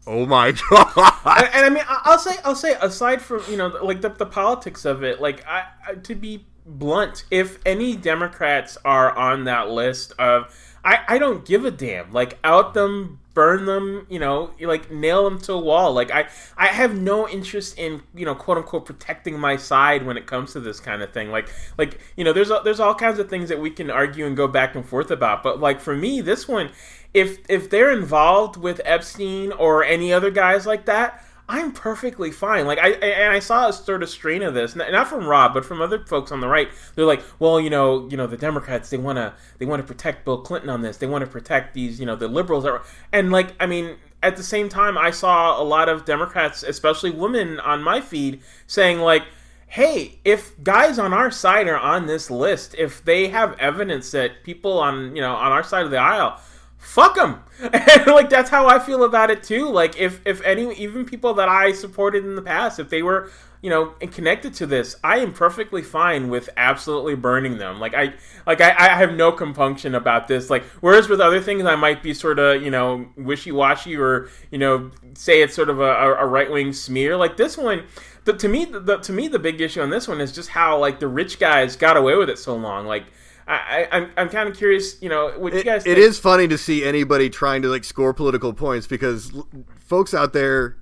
"Oh my god!" and, and I mean, I'll say, I'll say, aside from you know, like the, the politics of it, like I, I, to be blunt, if any Democrats are on that list of, I, I don't give a damn. Like out them, burn them, you know, like nail them to a wall. Like I, I have no interest in you know, quote unquote, protecting my side when it comes to this kind of thing. Like, like you know, there's there's all kinds of things that we can argue and go back and forth about. But like for me, this one, if if they're involved with Epstein or any other guys like that. I'm perfectly fine. Like I and I saw a sort of strain of this, not from Rob, but from other folks on the right. They're like, well, you know, you know, the Democrats they want to they want to protect Bill Clinton on this. They want to protect these, you know, the liberals. And like, I mean, at the same time, I saw a lot of Democrats, especially women, on my feed saying like, hey, if guys on our side are on this list, if they have evidence that people on you know on our side of the aisle fuck them and like that's how i feel about it too. Like if if any even people that i supported in the past if they were you know and connected to this i am perfectly fine with absolutely burning them. Like i like i, I have no compunction about this. Like whereas with other things i might be sort of you know wishy-washy or you know say it's sort of a, a right-wing smear. Like this one the, to me the to me the big issue on this one is just how like the rich guys got away with it so long. Like I, I, I'm, I'm kind of curious, you know, what you guys it is funny to see anybody trying to like score political points because l- folks out there,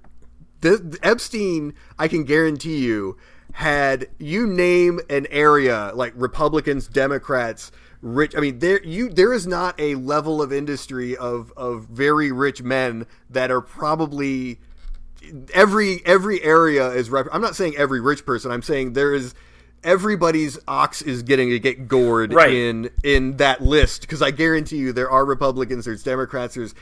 this, Epstein, I can guarantee you, had you name an area like Republicans, Democrats, rich. I mean, there you there is not a level of industry of of very rich men that are probably every every area is. Rep- I'm not saying every rich person. I'm saying there is everybody's ox is getting to get gored Right. in in that list because I guarantee you there are Republicans, there's Democrats, there's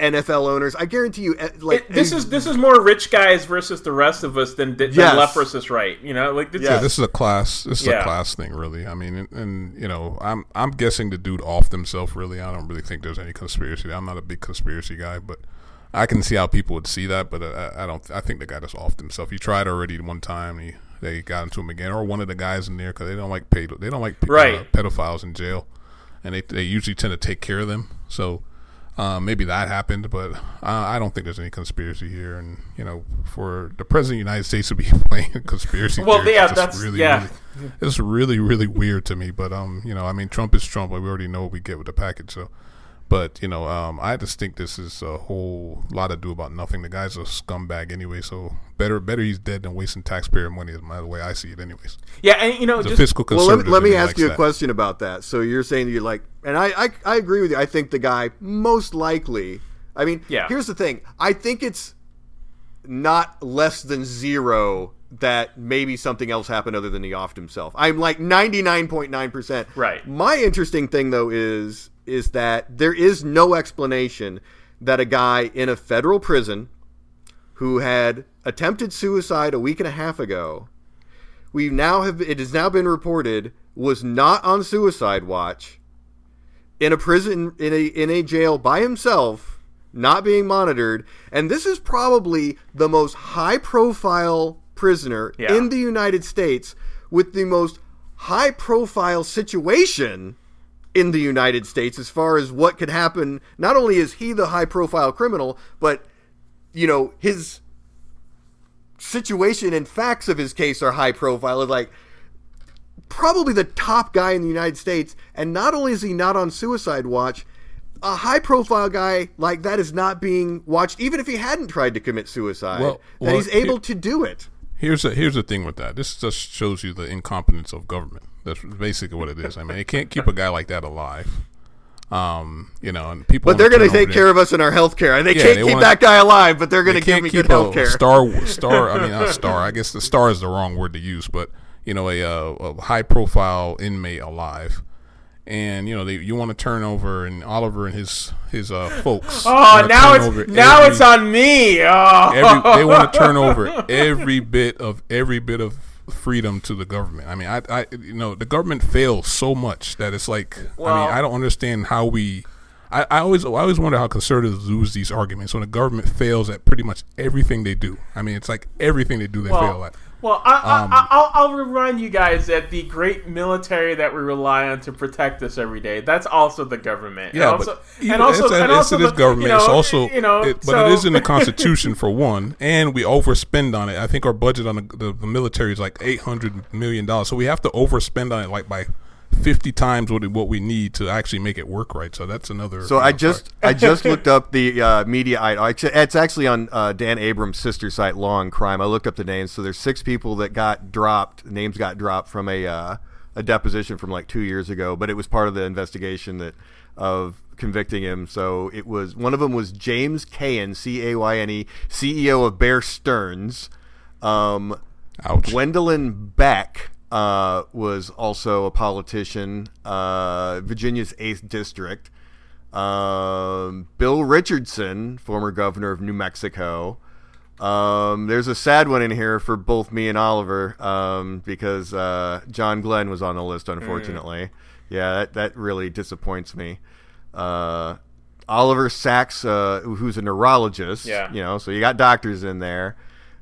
NFL owners. I guarantee you, eh, like It- this is this is more rich guys versus the rest of us than, than Yes. left versus right. You know, like this Yeah. is This is a class. This is Yeah. a class thing, really. I mean, and, and you know, I'm I'm guessing the dude offed himself. Really, I don't really think there's any conspiracy. I'm not a big conspiracy guy, but I can see how people would see that. But I, I don't. I think the guy just offed himself. He tried already one time. He they got into him again, or one of the guys in there because they don't like pay. They don't like uh, Right. pedophiles in jail, and they they usually tend to take care of them. So. Uh, maybe that happened, but uh, I don't think there's any conspiracy here. And you know, for the president of the United States to be playing a conspiracy Well, theory yeah, that's- really, yeah. really, it's really, really weird to me. But um, you know, I mean, Trump is Trump. Like, we already know what we get with the package. So, but you know, um, I just think this is a whole lot to do about nothing. The guy's a scumbag anyway. So better, better he's dead than wasting taxpayer money. Is my the way I see it, anyways. yeah, and you know, The just fiscal well. Let, me- let me ask you a that. question about that. So you're saying you're like, and I, I I agree with you. I think the guy most likely. I mean, Yeah. here's the thing. I think it's not less than zero that maybe something else happened other than he offed himself. I'm like 99.9%. Right. My interesting thing though is is that there is no explanation that a guy in a federal prison who had attempted suicide a week and a half ago we now have it has now been reported was not on suicide watch in a prison in a in a jail by himself not being monitored and this is probably the most high profile prisoner Yeah. in the United States with the most high profile situation in the United States as far as what could happen not only is he the high profile criminal but you know his situation and facts of his case are high profile. It's Like probably the top guy in the United States, and not only is he not on suicide watch, a high profile guy like that is not being watched, even if he hadn't tried to commit suicide. Well- that well, he's able here- to do it. Here's a, here's the thing with that. This just shows you the incompetence of government. That's basically what it is. I mean, they can't keep a guy like that alive. Um, you know, and people. But they're going to take care of us in our health care. They Yeah, can't they keep wanna- that guy alive, but they're going They to give me keep good health a care. star. Star. I mean, not star. I guess the star is the wrong word to use, but you know, a, uh, a high profile inmate alive. And you know they, you want to turn over and Oliver and his his uh, folks. oh, now it's over now every- it's on me. Oh, every, they want to turn over every bit of every bit of freedom to the government. I mean, I, I you know, the government fails so much that it's like, I mean, I don't understand how we. I, I always, I always wonder how conservatives lose these arguments when the government fails at pretty much everything they do. I mean, it's like everything they do, they fail at. well I, I, Um, I, I'll, I'll remind you guys that the great military that we rely on to protect us every day, that's also the government. Yeah, and also, but and also, it's, and it's, also it is the- government. You know, it's also, you know, it, but so, it is in the Constitution for one, and we overspend on it. I think our budget on the, the, the military is like eight hundred million dollars, so we have to overspend on it like by fifty times what what we need to actually make it work right. So that's another. So you I know, just I just looked up the uh, Mediaite. It's actually on uh, Dan Abrams' sister site, Law and Crime. I looked up the names. So there's six people that got dropped. Names got dropped from a uh, a deposition from like two years ago, but it was part of the investigation that of convicting him. So it was one of them was James Cayne, C A Y N E, CEO of Bear Stearns. Um, ouch. Gwendolyn Beck uh, was also a politician, uh, Virginia's 8th District. Um, Bill Richardson, former governor of New Mexico. Um, there's a sad one in here for both me and Oliver um, because uh, John Glenn was on the list, unfortunately. Yeah, that, that really disappoints me. Uh, Oliver Sacks, uh, who's a neurologist. Yeah. You know, so you got doctors in there.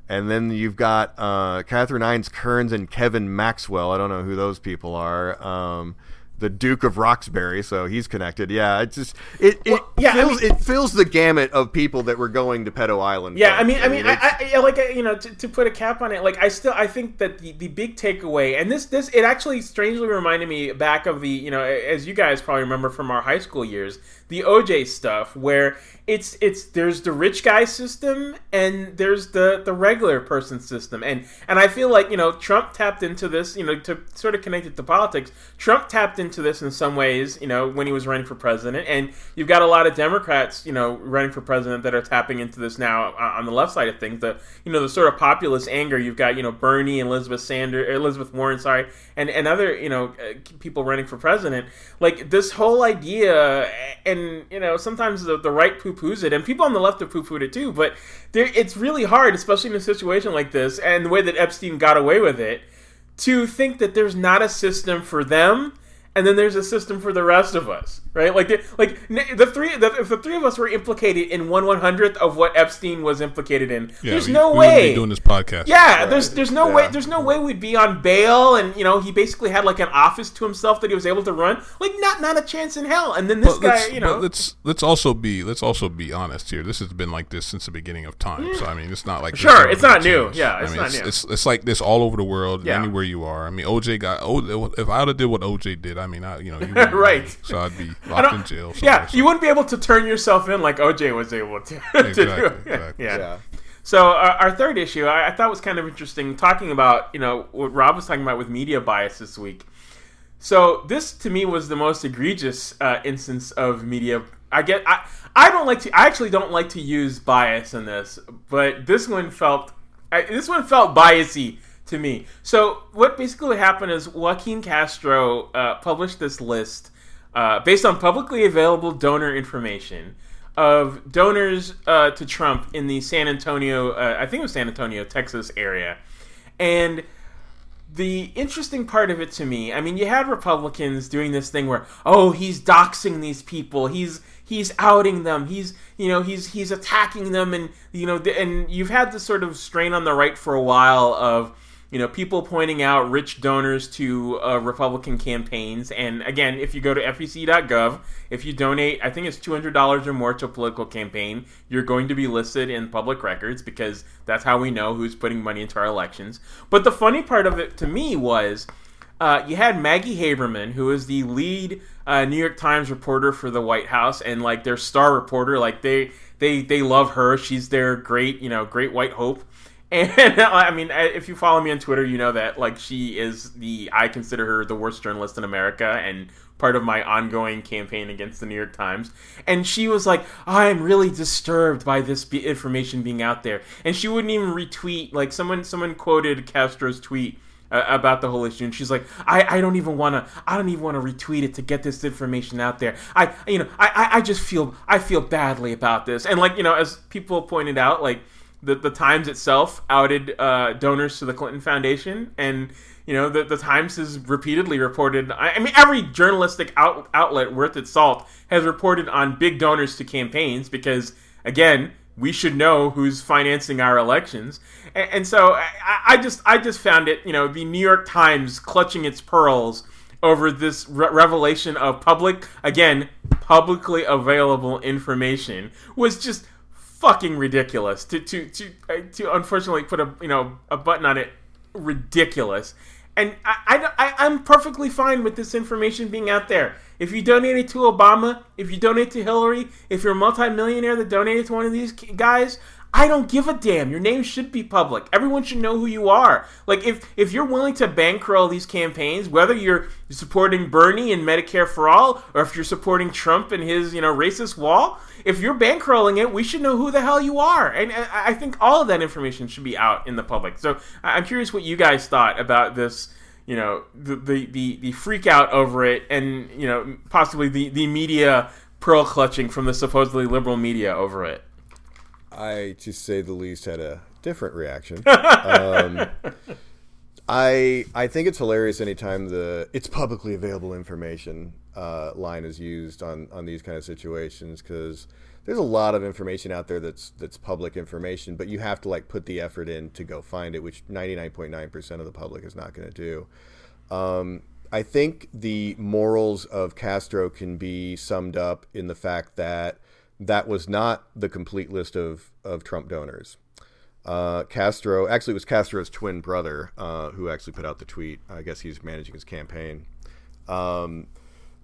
And then you've got uh, Catherine Hines Kearns and Kevin Maxwell. I don't know who those people are. Um, the Duke of Roxbury, so he's connected. Yeah, it just it it Well, yeah, I fills mean- it fills the gamut of people that were going to Pedo Island. Yeah. I mean, I mean, I, I, like you know, to, to put a cap on it, like I still, I think that the, the big takeaway, and this, this, it actually strangely reminded me back of the, you know, as you guys probably remember from our high school years, the OJ stuff where it's it's there's the rich guy system and there's the the regular person system. And and I feel like you know Trump tapped into this you know to sort of connect it to politics Trump tapped into this in some ways you know when he was running for president. And you've got a lot of Democrats you know running for president that are tapping into this now on the left side of things. The you know the sort of populist anger you've got you know Bernie and Elizabeth Sanders Elizabeth Warren sorry and and other you know uh, people running for president. Like this whole idea and you know sometimes the, the right poo poos it, and people on the left have poo pooed it too. But it's really hard, especially in a situation like this, and the way that Epstein got away with it, to think that there's not a system for them and then there's a system for the rest of us, right? Like, the, like the three, the, if the three of us were implicated in one one hundredth of what Epstein was implicated in, yeah, there's we, no we way doing this podcast. Yeah, right. there's there's no yeah. way there's no way we'd be on bail, and you know he basically had like an office to himself that he was able to run. Like, not not a chance in hell. And then this but guy, you know, let's let's also be let's also be honest here. This has been like this since the beginning of time. So I mean, it's not like sure, it's not new. Yeah, it's I mean, not it's, new. It's, it's like this all over the world, yeah. anywhere you are. I mean, OJ got. Oh, if I would have did what OJ did, I mean, I you know. You right. So I'd be locked in jail. Yeah, you wouldn't be able to turn yourself in like OJ was able to. exactly, to exactly. Yeah. yeah. So uh, our third issue, I, I, thought was kind of interesting, talking about you know what Rob was talking about with media bias this week. So this to me was the most egregious uh, instance of media. I get I I don't like to I actually don't like to use bias in this, but this one felt I, this one felt biasy to me. So what basically happened is Joaquin Castro uh, published this list uh, based on publicly available donor information of donors uh, to Trump in the San Antonio, uh, I think it was San Antonio, Texas area, and the interesting part of it to me, I mean, you had Republicans doing this thing where, oh, he's doxing these people, he's he's outing them, he's you know he's he's attacking them, and you know, and you've had this sort of strain on the right for a while of you know, people pointing out rich donors to uh, Republican campaigns. And again, if you go to fec.gov, if you donate, I think it's $200 or more to a political campaign, you're going to be listed in public records because that's how we know who's putting money into our elections. But the funny part of it to me was uh, you had Maggie Haberman, who is the lead uh, New York Times reporter for the White House and like their star reporter. Like they, they, they love her. She's their great, you know, great white hope. And I mean, if you follow me on Twitter, you know that like she is the I consider her the worst journalist in America and part of my ongoing campaign against the New York Times. And she was like, "I'm really disturbed by this information being out there." And she wouldn't even retweet like someone someone quoted Castro's tweet uh, about the whole issue and she's like i, I don't even want to i don't even want to retweet it to get this information out there i you know I, I just feel i feel badly about this and like you know as people pointed out like the, the Times itself outed uh, donors to the Clinton Foundation, and you know the, the Times has repeatedly reported. I, I mean, every journalistic out, outlet worth its salt has reported on big donors to campaigns because, again, we should know who's financing our elections. And, and so I, I, just I just found it, you know, the New York Times clutching its pearls over this re- revelation of public, again, publicly available information was just fucking ridiculous. To to to uh, to unfortunately put a you know a button on it, ridiculous. And I, I, am perfectly fine with this information being out there. If you donated to Obama, if you donate to Hillary, if you're a multimillionaire that donated to one of these guys, I don't give a damn. Your name should be public. Everyone should know who you are. Like if if you're willing to bankroll these campaigns, whether you're supporting Bernie and Medicare for all, or if you're supporting Trump and his you know racist wall, if you're bankrolling it, we should know who the hell you are. And uh, I think all of that information should be out in the public. So I'm curious what you guys thought about this. You know the the the, the freak out over it, and you know possibly the the media pearl clutching from the supposedly liberal media over it. I, to say the least, had a different reaction. um, I I think it's hilarious anytime the it's publicly available information uh, line is used on on these kind of situations because there's a lot of information out there that's that's public information, but you have to like put the effort in to go find it, which 99.9% of the public is not going to do. Um, I think the morals of Castro can be summed up in the fact that that was not the complete list of, of Trump donors. Uh, Castro, actually, it was Castro's twin brother uh, who actually put out the tweet. I guess he's managing his campaign. Um,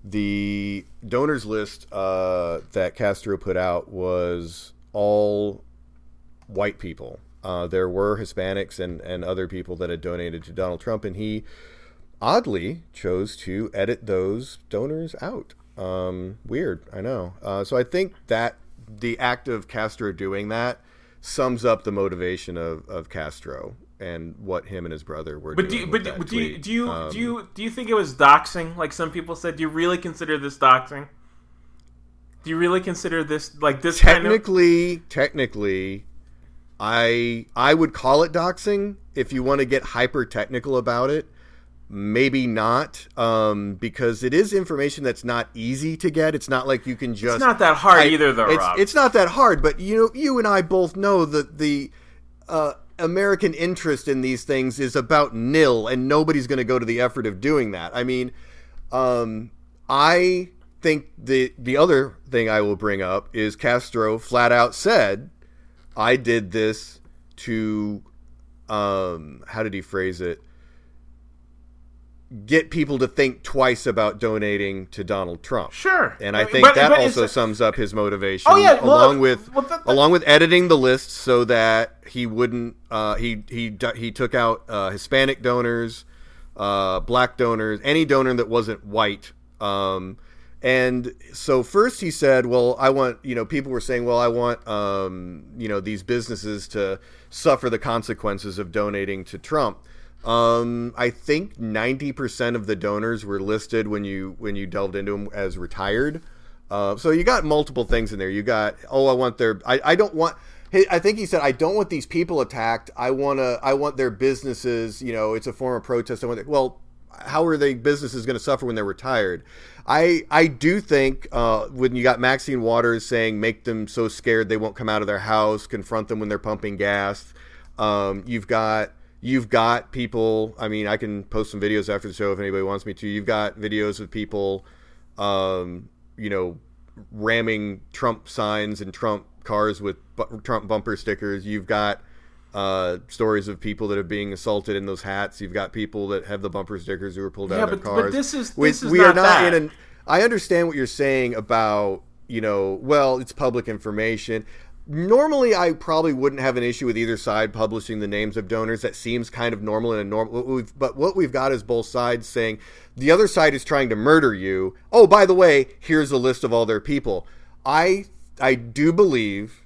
the donors list uh, that Castro put out was all white people. Uh, there were Hispanics and, and other people that had donated to Donald Trump, and he oddly chose to edit those donors out. Um, weird, I know. Uh, so I think that the act of Castro doing that sums up the motivation of, of Castro and what him and his brother were But do doing. you, with but that do you do you Um, do you do you think it was doxing? Like some people said, do you really consider this doxing? Do you really consider this like this kind of? technically technically i i would call it doxing if you want to get hyper technical about it maybe not um because it is information that's not easy to get it's not like you can just It's not that hard I- either, though, it's, Rob. it's not that hard but you know you and i both know that the uh American interest in these things is about nil, and nobody's going to go to the effort of doing that. I mean, um, I think the the other thing I will bring up is Castro flat out said, "I did this to, um, how did he phrase it? Get people to think twice about donating to Donald Trump." Sure, And I think but- that but also sums up his motivation. Oh, yeah, well, along with well, that- that- along with editing the list so that he wouldn't. Uh, he he he took out uh, Hispanic donors, uh, black donors, any donor that wasn't white. Um, and so first he said, "Well, I want you know people were saying, well, I want um, you know these businesses to suffer the consequences of donating to Trump." Um, I think ninety percent of the donors were listed when you when you delved into them as retired. Uh, so you got multiple things in there. You got oh, I want their I, I don't want. I think he said I don't want these people attacked. I want to I want their businesses. You know, it's a form of protest. I want. Well, how are they businesses going to suffer when they're retired? I I do think uh, when you got Maxine Waters saying make them so scared they won't come out of their house, confront them when they're pumping gas. Um, you've got you've got people. I mean, I can post some videos after the show if anybody wants me to. You've got videos of people, um, you know, ramming Trump signs and Trump cars with bu- Trump bumper stickers. You've got uh, stories of people that are being assaulted in those hats. You've got people that have the bumper stickers who are pulled out Yeah, of their but- but cars. this is- we, this is we not are not that. in an. I understand what you're saying about you know. Well, it's public information. Normally, I probably wouldn't have an issue with either side publishing the names of donors. That seems kind of normal and a normal. But what we've got is both sides saying the other side is trying to murder you. Oh, by the way, here's a list of all their people. I I do believe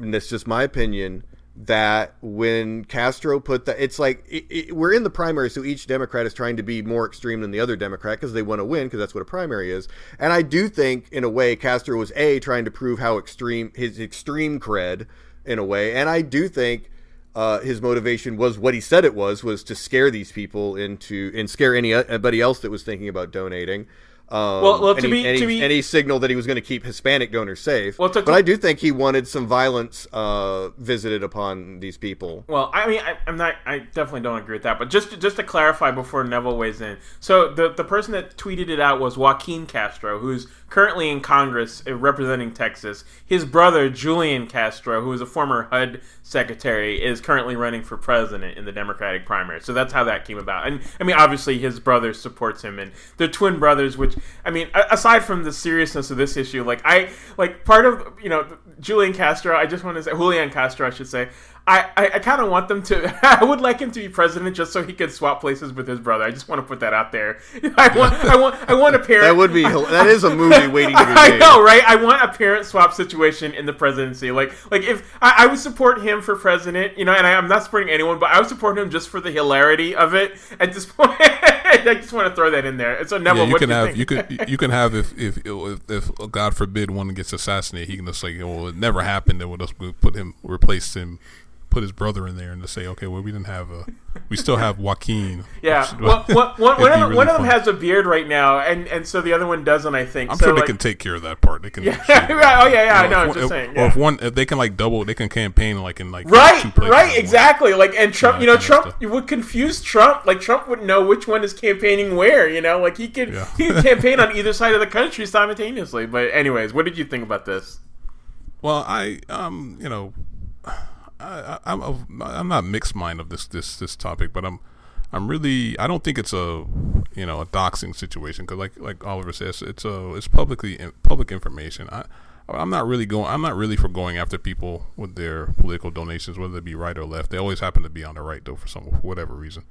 and that's just my opinion that when Castro put that, it's like it, it, we're in the primary, so each Democrat is trying to be more extreme than the other Democrat because they want to win, because that's what a primary is. And I do think, in a way, Castro was a trying to prove how extreme his extreme cred, in a way, and I do think. Uh, his motivation was what he said it was was to scare these people into and scare anybody else that was thinking about donating. Um, Well- well, to and he- be- and to he- be- and he signaled that he was going to keep Hispanic donors safe. Well, to- but I do think he wanted some violence uh, visited upon these people. Well, I mean, I, I'm not. I definitely don't agree with that. But just to, just to clarify before Neville weighs in, so the the person that tweeted it out was Joaquin Castro, who's currently in Congress uh, representing Texas. His brother Julian Castro, who is a former HUD secretary, is currently running for president in the Democratic primary. So that's how that came about. And I mean, obviously, his brother supports him, and they're twin brothers. Which I mean, aside from the seriousness of this issue, like I like part of you know Julian Castro. I just want to say Julian Castro, I should say. I, I, I kind of want them to. I would like him to be president just so he could swap places with his brother. I just want to put that out there. I want I want I want a parent. That would be that is a movie waiting to be I know, right? I want a parent swap situation in the presidency. Like, like if I, I would support him for president, you know, and I, I'm not supporting anyone, but I would support him just for the hilarity of it. At this point, I just want to throw that in there. And so, Neville, Yeah, you what can do you have think? you could you can have if, if if if God forbid one gets assassinated, he can just say, "Well, it never happened." Then we'll just we'll put him replace him, put his brother in there, and to say, "Okay, well, we didn't have a, we still have Joaquin." Yeah, Which- well, one, one, one, of them, really one of them has a beard right now, and, and so the other one doesn't. I think. I'm so, sure they can take care of that part. They can. Yeah, oh, yeah, yeah, I You know, I'm just if- saying, Or if one, if they can like double, they can campaign like in like Right, two places right, exactly. Like, and Trump, Yeah, you know, Trump stuff. would confuse Trump. Like, Trump wouldn't know which one is campaigning where. You know, like he could Yeah. he could campaign on either side of the country simultaneously. But, anyways, what did you think about this? Well, I um, you know, I, I, I'm I'm not mixed mind of this this this topic, but I'm I'm really I don't think it's a you know a doxing situation because like like Oliver says it's a it's publicly public information. I I'm not really going. I'm not really for going after people with their political donations, whether it be right or left. They always happen to be on the right, though, for some for whatever reason.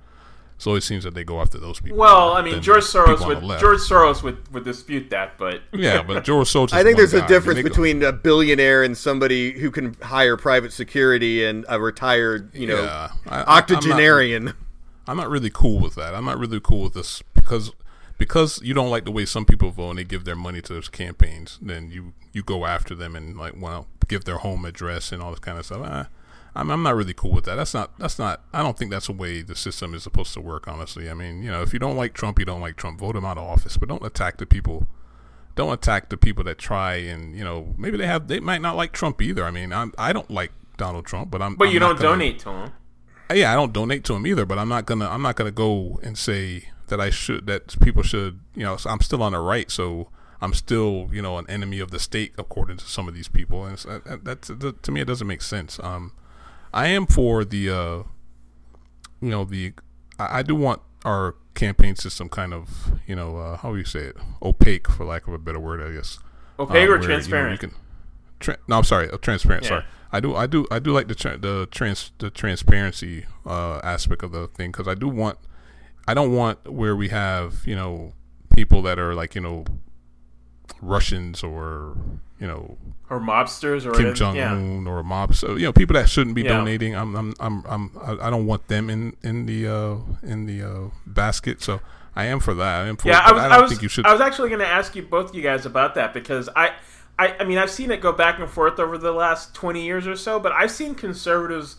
So it seems that they go after those people. Well, I mean, George Soros would George Soros would, would dispute that, but yeah, but George Soros. I think there's guy. a difference between a billionaire and somebody who can hire private security and a retired, you know, yeah, I, octogenarian. I'm not, I'm not really cool with that. I'm not really cool with this because because you don't like the way some people vote and they give their money to those campaigns, then you you go after them and like well give their home address and all this kind of stuff. Eh, I'm I'm not really cool with that. That's not that's not. I don't think that's the way the system is supposed to work. Honestly, I mean, you know, if you don't like Trump, you don't like Trump. Vote him out of office, but don't attack the people. Don't attack the people that try and you know maybe they have they might not like Trump either. I mean, I'm I don't like Donald Trump, but I'm. But I'm you don't gonna, donate to him. Yeah, I don't donate to him either, but I'm not gonna I'm not gonna go and say that I should that people should you know I'm still on the right, so I'm still you know an enemy of the state according to some of these people, and that's that, to me it doesn't make sense. Um, I am for the uh, you know the I, I do want our campaign system kind of you know uh, how do you say it opaque for lack of a better word I guess opaque um, or where, transparent. You know, you can, tra- no, I'm sorry, uh, transparent. Yeah. Sorry, I do, I do, I do like the tra- the trans the transparency uh, aspect of the thing because I do want I don't want where we have you know people that are like you know Russians or you know or mobsters or Kim Jong Un yeah. or mobs. So, you know, people that shouldn't be yeah. donating. I'm, I'm, I'm, I'm, I don't want them in in the uh, in the uh, basket. So I am for that. I am for. Yeah, I was. I, I was, think you should. I was actually going to ask you both you guys about that because I, I, I mean, I've seen it go back and forth over the last twenty years or so, but I've seen conservatives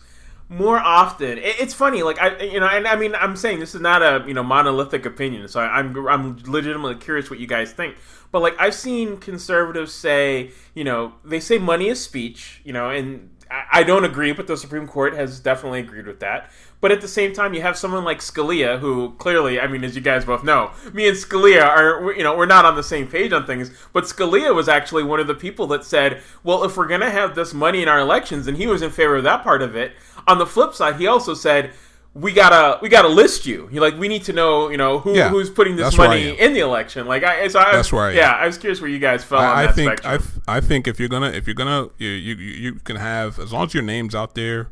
more often. it's funny, like I, you know, and I mean, I'm saying this is not a you know monolithic opinion, so I, I'm I'm legitimately curious what you guys think. But like I've seen conservatives say, you know, they say money is speech, you know, and I don't agree, but the Supreme Court has definitely agreed with that. But at the same time, you have someone like Scalia, who clearly, I mean, as you guys both know, me and Scalia are, you know, we're not on the same page on things. But Scalia was actually one of the people that said, well, if we're going to have this money in our elections, and he was in favor of that part of it. On the flip side, he also said, we gotta we gotta list you. You like we need to know you know who, yeah, who's putting this money in the election. Like I so I, that's right. Yeah, I was curious where you guys fell I, on I think. I, I think if you're gonna if you're gonna you, you you can have as long as your name's out there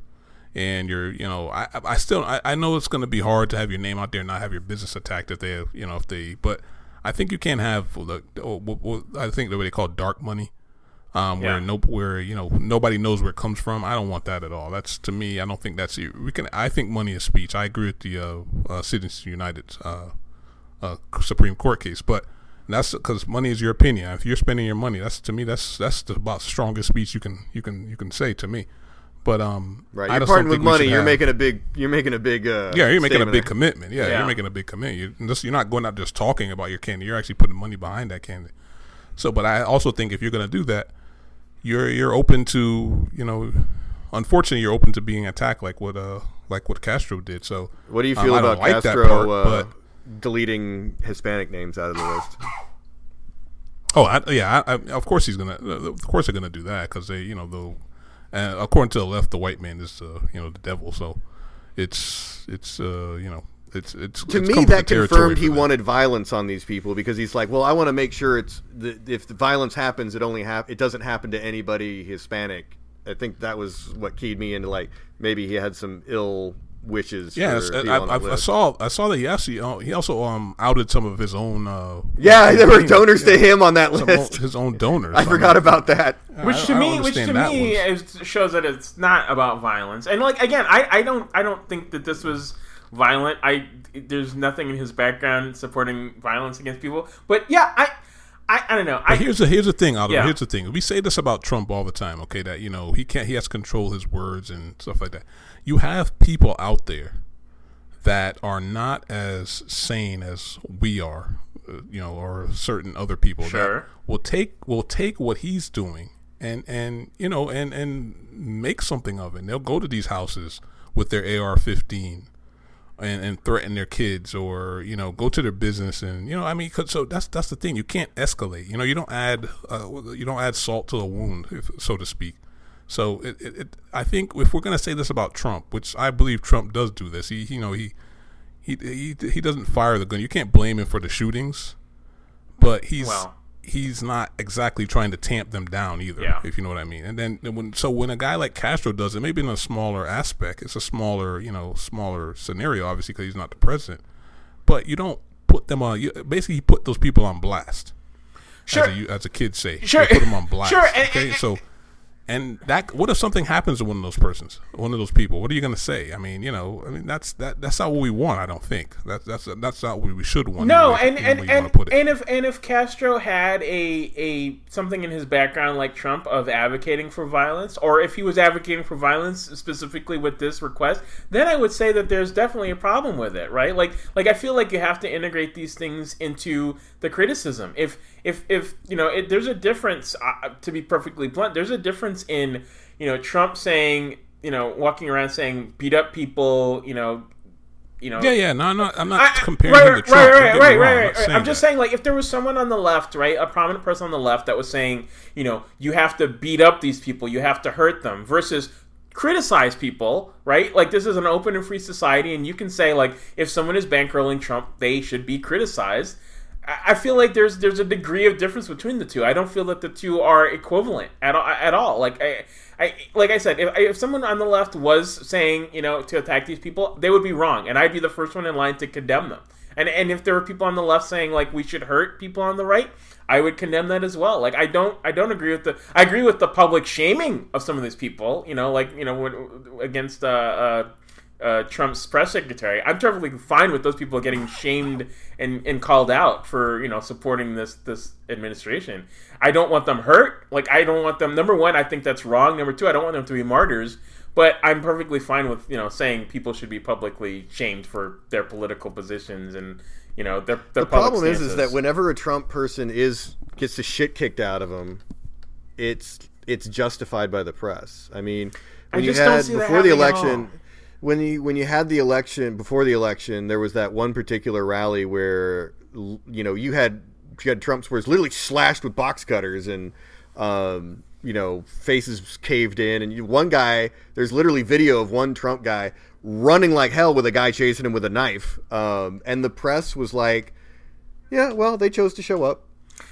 and you're you know I I still I, I know it's gonna be hard to have your name out there and not have your business attacked if they you know if they but I think you can have the oh, I think what they call dark money um, yeah. where no, where you know nobody knows where it comes from. I don't want that at all. That's to me. I don't think that's we can. I think money is speech. I agree with the uh, uh, Citizens United uh, uh, Supreme Court case, but that's because money is your opinion. If you're spending your money, that's to me that's that's the about strongest speech you can you can you can say to me. But um, right, you're parting with money. You're have, making a big. You're making a big. Uh, yeah, you're making a big there. commitment. Yeah, yeah, you're making a big commitment. You're, you're not going out just talking about your candidate. You're actually putting money behind that candidate. So, but I also think if you're going to do that, you're you're open to you know unfortunately you're open to being attacked like what uh like what Castro did. So what do you um, feel um, about like Castro part, uh, but, deleting Hispanic names out of the list? Oh I, yeah, I, I, of course he's gonna. Uh, of course they're gonna do that because they, you know, though, uh, according to the left, the white man is, uh, you know, the devil. So it's it's uh, you know it's it's to it's me that confirmed he wanted violence on these people because he's like, well, I want to make sure it's the, if the violence happens, it only hap- it doesn't happen to anybody Hispanic. I think that was what keyed me into like maybe he had some ill wishes. Yes, I, I, I, saw. I saw that Yes, he uh, he also um outed some of his own. Uh, yeah, there were donors yeah. to him on that list. his own donors. I, forgot about that. Which to me, which to me shows that it's not about violence. And like again, I, I don't I don't think that this was violent. I there's nothing in his background supporting violence against people. But yeah, I. I, I don't know. I, here's the here's the thing, Aldo. Yeah. Here's the thing. We say this about Trump all the time. Okay, that you know he can't he has to control his words and stuff like that. You have people out there that are not as sane as we are, uh, you know, or certain other people sure. that will take will take what he's doing and and you know and and make something of it. And they'll go to these houses with their AR-15 and, and threaten their kids or you know go to their business and you know I mean so that's that's the thing you can't escalate you know you don't add uh, you don't add salt to the wound if, so to speak so it, it, it, I think if we're gonna say this about Trump which I believe Trump does do this he you know he he he he doesn't fire the gun. You can't blame him for the shootings, but he's Well. He's not exactly trying to tamp them down either. Yeah. If you know what I mean. And then when so when a guy like Castro does it, maybe in a smaller aspect, it's a smaller you know smaller scenario, obviously because he's not the president. But you don't put them on. You, basically, he put those people on blast. Sure. As a, as a kid say, Sure. They put them on blast. Sure, okay, so. And that, what if something happens to one of those persons, one of those people? What are you going to say? I mean, you know, I mean that's that that's not what we want. I don't think that's that's that's not what we should want. No, and and where you wanna and, and if and if Castro had a a something in his background like Trump of advocating for violence, or if he was advocating for violence specifically with this request, then I would say that there's definitely a problem with it, right? Like like I feel like you have to integrate these things into the criticism. If if if you know, it, there's a difference. Uh, to be perfectly blunt, there's a difference in you know Trump saying you know walking around saying beat up people, you know. You know, Yeah, yeah. No, I'm not. I'm not I- comparing right, him to right, Trump. Right, right, right, right, I'm right, saying I'm just that. saying, like, if there was someone on the left, right, a prominent person on the left that was saying, you know, you have to beat up these people, you have to hurt them, versus criticize people, right? Like, this is an open and free society, and you can say, like, if someone is bankrolling Trump, they should be criticized. I feel like there's there's a degree of difference between the two. I don't feel that the two are equivalent at all. At all. Like I, I like I said, if, if someone on the left was saying you know to attack these people, they would be wrong, and I'd be the first one in line to condemn them. And and if there were people on the left saying like we should hurt people on the right, I would condemn that as well. Like I don't I don't agree with the I agree with the public shaming of some of these people. You know, like you know when, against uh, uh, uh, Trump's press secretary. I'm perfectly fine with those people getting shamed and, and called out for you know supporting this this administration. I don't want them hurt. Like I don't want them. Number one, I think that's wrong. Number two, I don't want them to be martyrs. But I'm perfectly fine with you know saying people should be publicly shamed for their political positions and you know their their The problem is, is that whenever a Trump person is gets the shit kicked out of them, it's it's justified by the press. I mean, when I you had before the election. When you when you had the election before the election, there was that one particular rally where you know you had you had Trump's words literally slashed with box cutters and um, you know faces caved in, and you, one guy there's literally video of one Trump guy running like hell with a guy chasing him with a knife, um, and the press was like, yeah, well they chose to show up.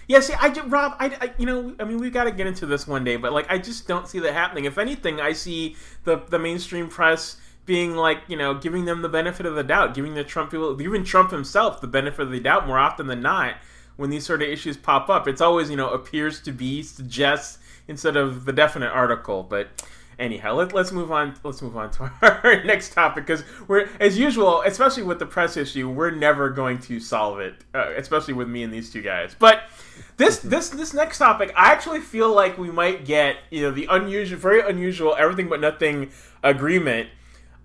Yeah, see, I ju- Rob, I, I you know, I mean, we got to get into this one day, but like, I just don't see that happening. If anything, I see the the mainstream press being like, you know, giving them the benefit of the doubt, giving the Trump people, even Trump himself, the benefit of the doubt more often than not when these sort of issues pop up. It's always, you know, appears to be, suggests instead of the definite article. But anyhow, let, let's move on. Let's move on to our next topic because we're, as usual, especially with the press issue, we're never going to solve it, uh, especially with me and these two guys. But this this this next topic, I actually feel like we might get you know the unusual, very unusual, everything but nothing agreement.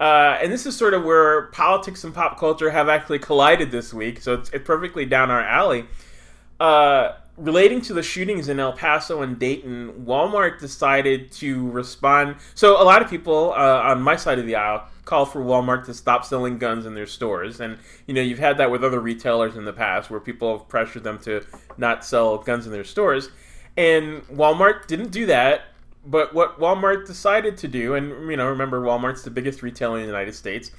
Uh, and this is sort of where politics and pop culture have actually collided this week, so it's, it's perfectly down our alley. Uh, relating to the shootings in El Paso and Dayton, Walmart decided to respond. So a lot of people uh, on my side of the aisle call for Walmart to stop selling guns in their stores, and you know you've had that with other retailers in the past where people have pressured them to not sell guns in their stores, and Walmart didn't do that. But what Walmart decided to do, and you know, remember Walmart's the biggest retailer in the United States.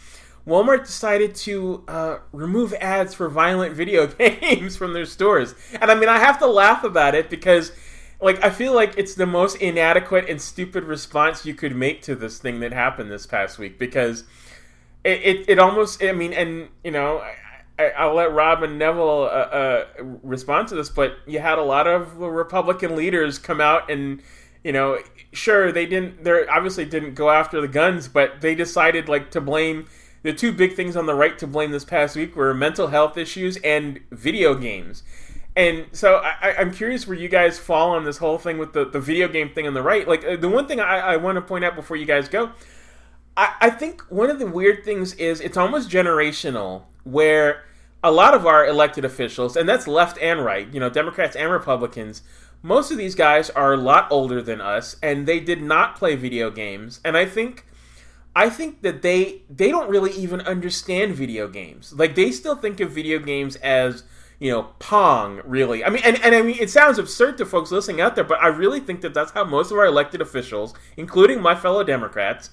Walmart decided to uh, remove ads for violent video games from their stores. And I mean, I have to laugh about it because, like, I feel like it's the most inadequate and stupid response you could make to this thing that happened this past week because it, it, it almost, I mean, and, you know, I, I'll let Rob and Neville uh, uh, respond to this, but you had a lot of Republican leaders come out and, you know, sure, they didn't, they obviously didn't go after the guns, but they decided, like, to blame the two big things on the right to blame this past week were mental health issues and video games. And so I, I'm curious where you guys fall on this whole thing with the, the video game thing on the right. Like uh, the one thing I, I want to point out before you guys go, I, I think one of the weird things is it's almost generational where a lot of our elected officials, and that's left and right, you know, Democrats and Republicans, most of these guys are a lot older than us and they did not play video games. And I think I think that they they don't really even understand video games. Like they still think of video games as you know Pong. Really, I mean, and, and I mean, it sounds absurd to folks listening out there, but I really think that that's how most of our elected officials, including my fellow Democrats,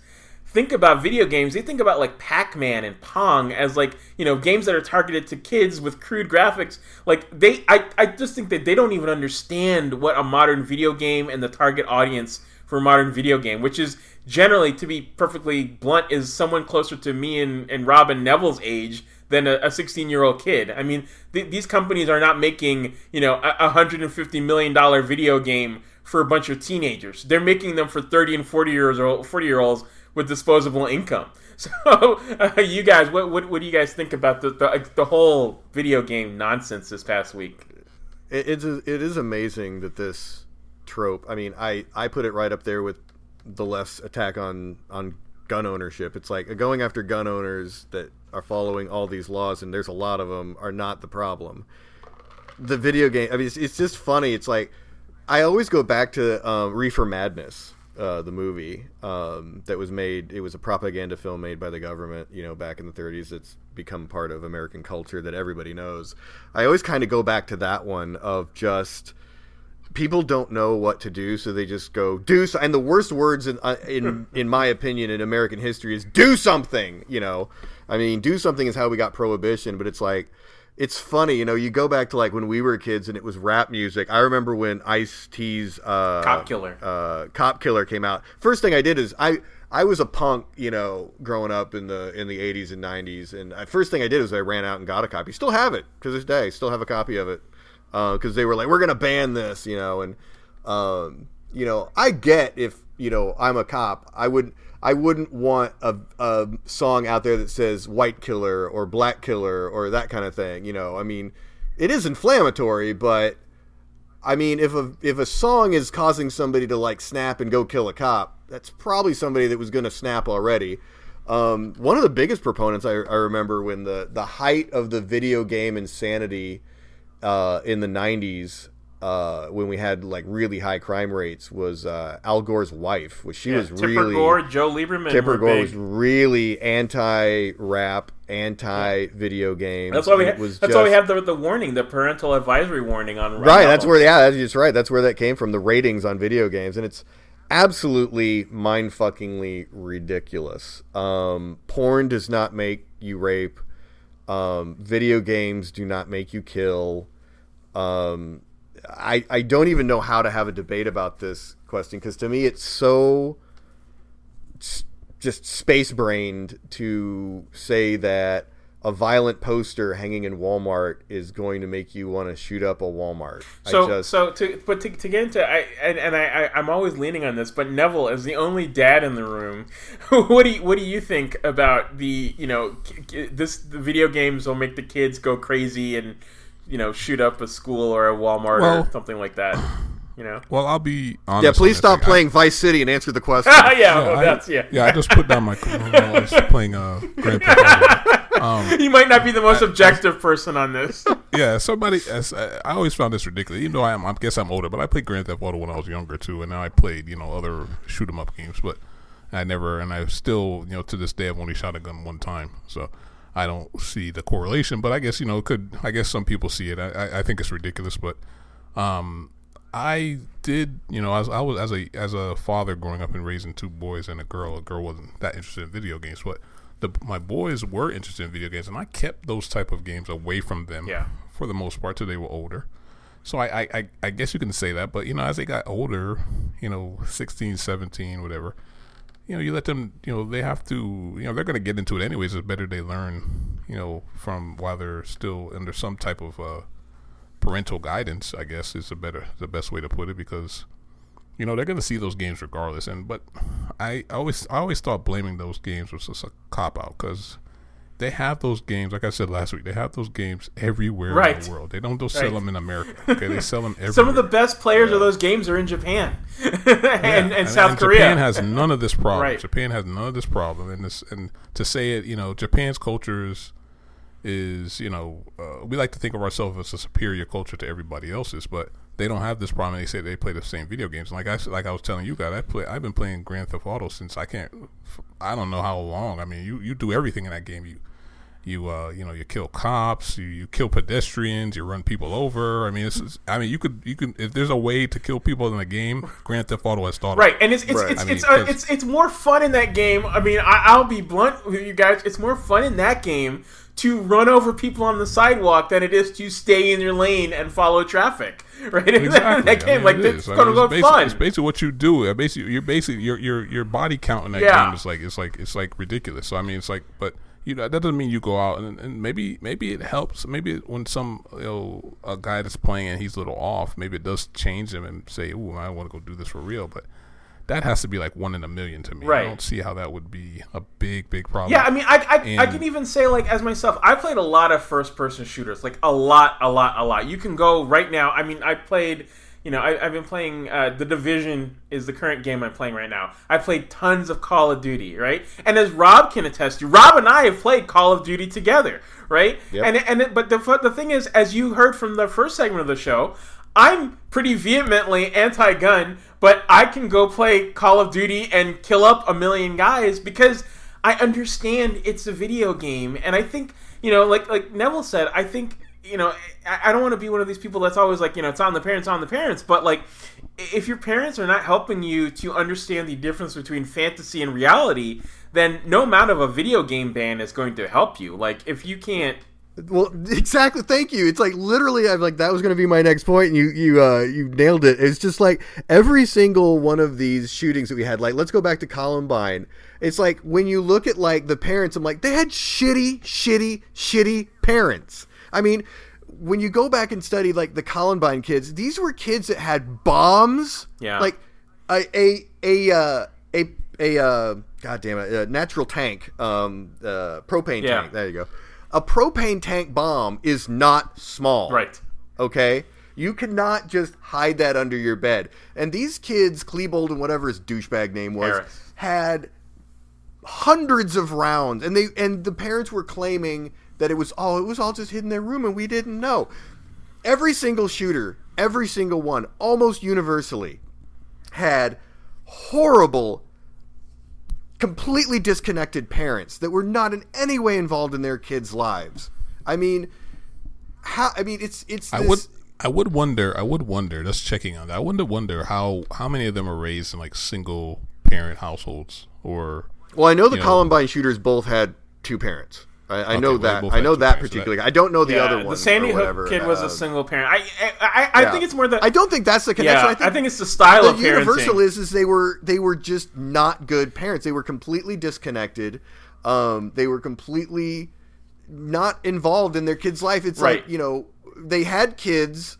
think about video games, they think about like Pac-Man and Pong as like you know games that are targeted to kids with crude graphics. Like they, I, I just think that they don't even understand what a modern video game and the target audience for a modern video game, which is generally, to be perfectly blunt, is someone closer to me and, and Rob and Neville's age than a 16 year old kid. I mean, th- these companies are not making you know a 150 million dollar video game for a bunch of teenagers. They're making them for 30 and 40 years old 40 year olds with disposable income. So, uh, you guys, what, what, what do you guys think about the, the the whole video game nonsense this past week? It, it's it is amazing that this trope. I mean, I I put it right up there with the left's attack on on gun ownership. It's like going after gun owners that are following all these laws, and there's a lot of them, are not the problem. The video game. I mean, it's, it's just funny. It's like I always go back to um, Reefer Madness uh, the movie um, that was made. It was a propaganda film made by the government, you know, back in the 30s. It's become part of American culture that everybody knows. I always kind of go back to that one of just people don't know what to do, so they just go do. So- and the worst words in uh, in in my opinion in American history is do something. You know, I mean, do something is how we got prohibition, but it's like it's funny, you know. You go back to like when we were kids and it was rap music. I remember when Ice T's uh, Cop Killer. uh, Cop Killer came out. First thing I did is I I was a punk, you know, growing up in the in the 80s and 90s, and I, first thing I did is I ran out and got a copy. Still have it to this day. Still have a copy of it because they were like, we're gonna ban this, you know, and um, you know, I get if you know I'm a cop, I would I wouldn't want a, a song out there that says white killer or black killer or that kind of thing. You know, I mean, it is inflammatory, but I mean, if a if a song is causing somebody to like snap and go kill a cop, that's probably somebody that was going to snap already. Um, one of the biggest proponents I, I remember when the the height of the video game insanity uh, in the '90s, uh, when we had like really high crime rates, was uh, Al Gore's wife, which she Yeah, was Tipper really Gore, Joe Lieberman. Tipper Gore big. was really anti-rap, anti-video game. That's why we and ha- it was that's why we just- have the, the warning, the parental advisory warning on right. That's where yeah, that's just right. That's where that came from. The ratings on video games, and it's absolutely mind-fuckingly ridiculous. Um, porn does not make you rape. Um, video games do not make you kill. Um, I I don't even know how to have a debate about this question because to me it's so just space brained to say that a violent poster hanging in Walmart is going to make you want to shoot up a Walmart. So, I just, so to but to, to get into I and, and I, I I'm always leaning on this, but Neville is the only dad in the room. what do you what do you think about the you know this the video games will make the kids go crazy and you know shoot up a school or a Walmart or something like that. You know. Well, I'll be honest. yeah, please stop thing. I- playing Vice City and answer the question. yeah, yeah, well, I, that's yeah. yeah. I just put down my. I was playing uh, Grand Theft Auto. Um, You might not be the most objective person on this. yeah, somebody. As, I I always found this ridiculous. Even though I am, I guess I'm older, but I played Grand Theft Auto when I was younger too, and now I played you know other shoot 'em up games. But I never, and I still, you know, to this day, I've only shot a gun one time, so I don't see the correlation. But I guess you know, it could I guess some people see it. I, I, think it's ridiculous, but um, I did, you know, as I was as a as a father growing up and raising two boys and a girl. A girl wasn't that interested in video games, but the my boys were interested in video games, and I kept those type of games away from them Yeah. for the most part till they were older. So I, I, I, I guess you can say that, but you know, as they got older, you know, 16, 17, whatever, you know, you let them, you know, they have to, you know, they're going to get into it anyways. It's better they learn, you know, from while they're still under some type of uh, parental guidance. I guess is the better, the best way to put it because, you know, they're going to see those games regardless. And but I always, I always thought blaming those games was just a cop out because they have those games. Like I said last week, they have those games everywhere in the world. They don't just sell Right. them in America. Okay, they sell them everywhere. Some of the best players of those games are in Japan and, and, South Korea. Japan has none of this problem. Right. Japan has none of this problem, and this and to say it, you know, Japan's culture is is you know uh, we like to think of ourselves as a superior culture to everybody else's, but they don't have this problem. They say they play the same video games. Like I like I was telling you guys, I play. I've been playing Grand Theft Auto since I can't. I don't know how long. I mean, you you do everything in that game. You you uh you know you kill cops you, you kill pedestrians you run people over i mean it's, it's i mean you could you can if there's a way to kill people in the game grand theft auto has thought of Right, it. and it's it's Right. it's I mean, it's, uh, 'cause- it's it's more fun in that game. I mean, I, I'll be blunt with you guys. It's more fun in that game to run over people on the sidewalk than it is to stay in your lane and follow traffic. Right, in Exactly. that I game, mean, like it it's is. I quote unquote basically- fun. It's basically what you do. Basically, you're basically your your your body count in that Yeah. game is like it's like it's like ridiculous. So I mean, it's like, but you know that doesn't mean you go out and, and maybe maybe it helps. Maybe when some you know a guy that's playing and he's a little off, maybe it does change him and say, "Ooh, I want to go do this for real." But that has to be like one in a million to me. Right. I don't see how that would be a big big problem. Yeah, I mean, I I, I can even say like as myself, I played a lot of first person shooters, like a lot, a lot, a lot. You can go right now. I mean, I played. You know, I, I've been playing. Uh, the Division is the current game I'm playing right now. I played tons of Call of Duty, right? And as Rob can attest to, Rob and I have played Call of Duty together, right? Yep. And and it, but the the thing is, as you heard from the first segment of the show, I'm pretty vehemently anti-gun, but I can go play Call of Duty and kill up a million guys because I understand it's a video game, and I think you know, like like Neville said, I think you know, I, I don't want to be one of these people that's always like, you know, it's on the parents, on the parents, but like, if your parents are not helping you to understand the difference between fantasy and reality, then no amount of a video game ban is going to help you. Like, if you can't Well, exactly. Thank you. It's like literally, I'm like that was going to be my next point, and you you uh, you nailed it. It's just like every single one of these shootings that we had. Like, let's go back to Columbine. It's like when you look at like the parents, I'm like they had shitty, shitty, shitty parents. I mean, when you go back and study like the Columbine kids, these were kids that had bombs. Yeah. Like a a a uh, a a uh, god damn it, a natural tank, um, uh, propane Yeah. tank. There you go. A propane tank bomb is not small. right. Okay. You cannot just hide that under your bed. And these kids, Klebold and whatever his douchebag name was, Harris. had hundreds of rounds, and they and the parents were claiming that it was all it was all just hidden in their room, and we didn't know. Every single shooter, every single one, almost universally, had horrible, completely disconnected parents that were not in any way involved in their kids' lives. I mean, how? I mean, it's it's. I this- would I would wonder I would wonder just checking on that. I wonder wonder how how many of them are raised in like single parent households or Well, I know the you know- Columbine shooters both had two parents. I, I know well, they that. both I know that parents, so particular. I don't know the yeah, other one. the Sandy or. Hook kid was uh, a single parent. I I, I, I yeah. think it's more that I don't think that's the connection. yeah. I, think I think it's the style the of parenting. universal is is they were they were just not good parents. They were completely disconnected. Um, they were completely not involved in their kid's life. It's Right. like you know they had kids.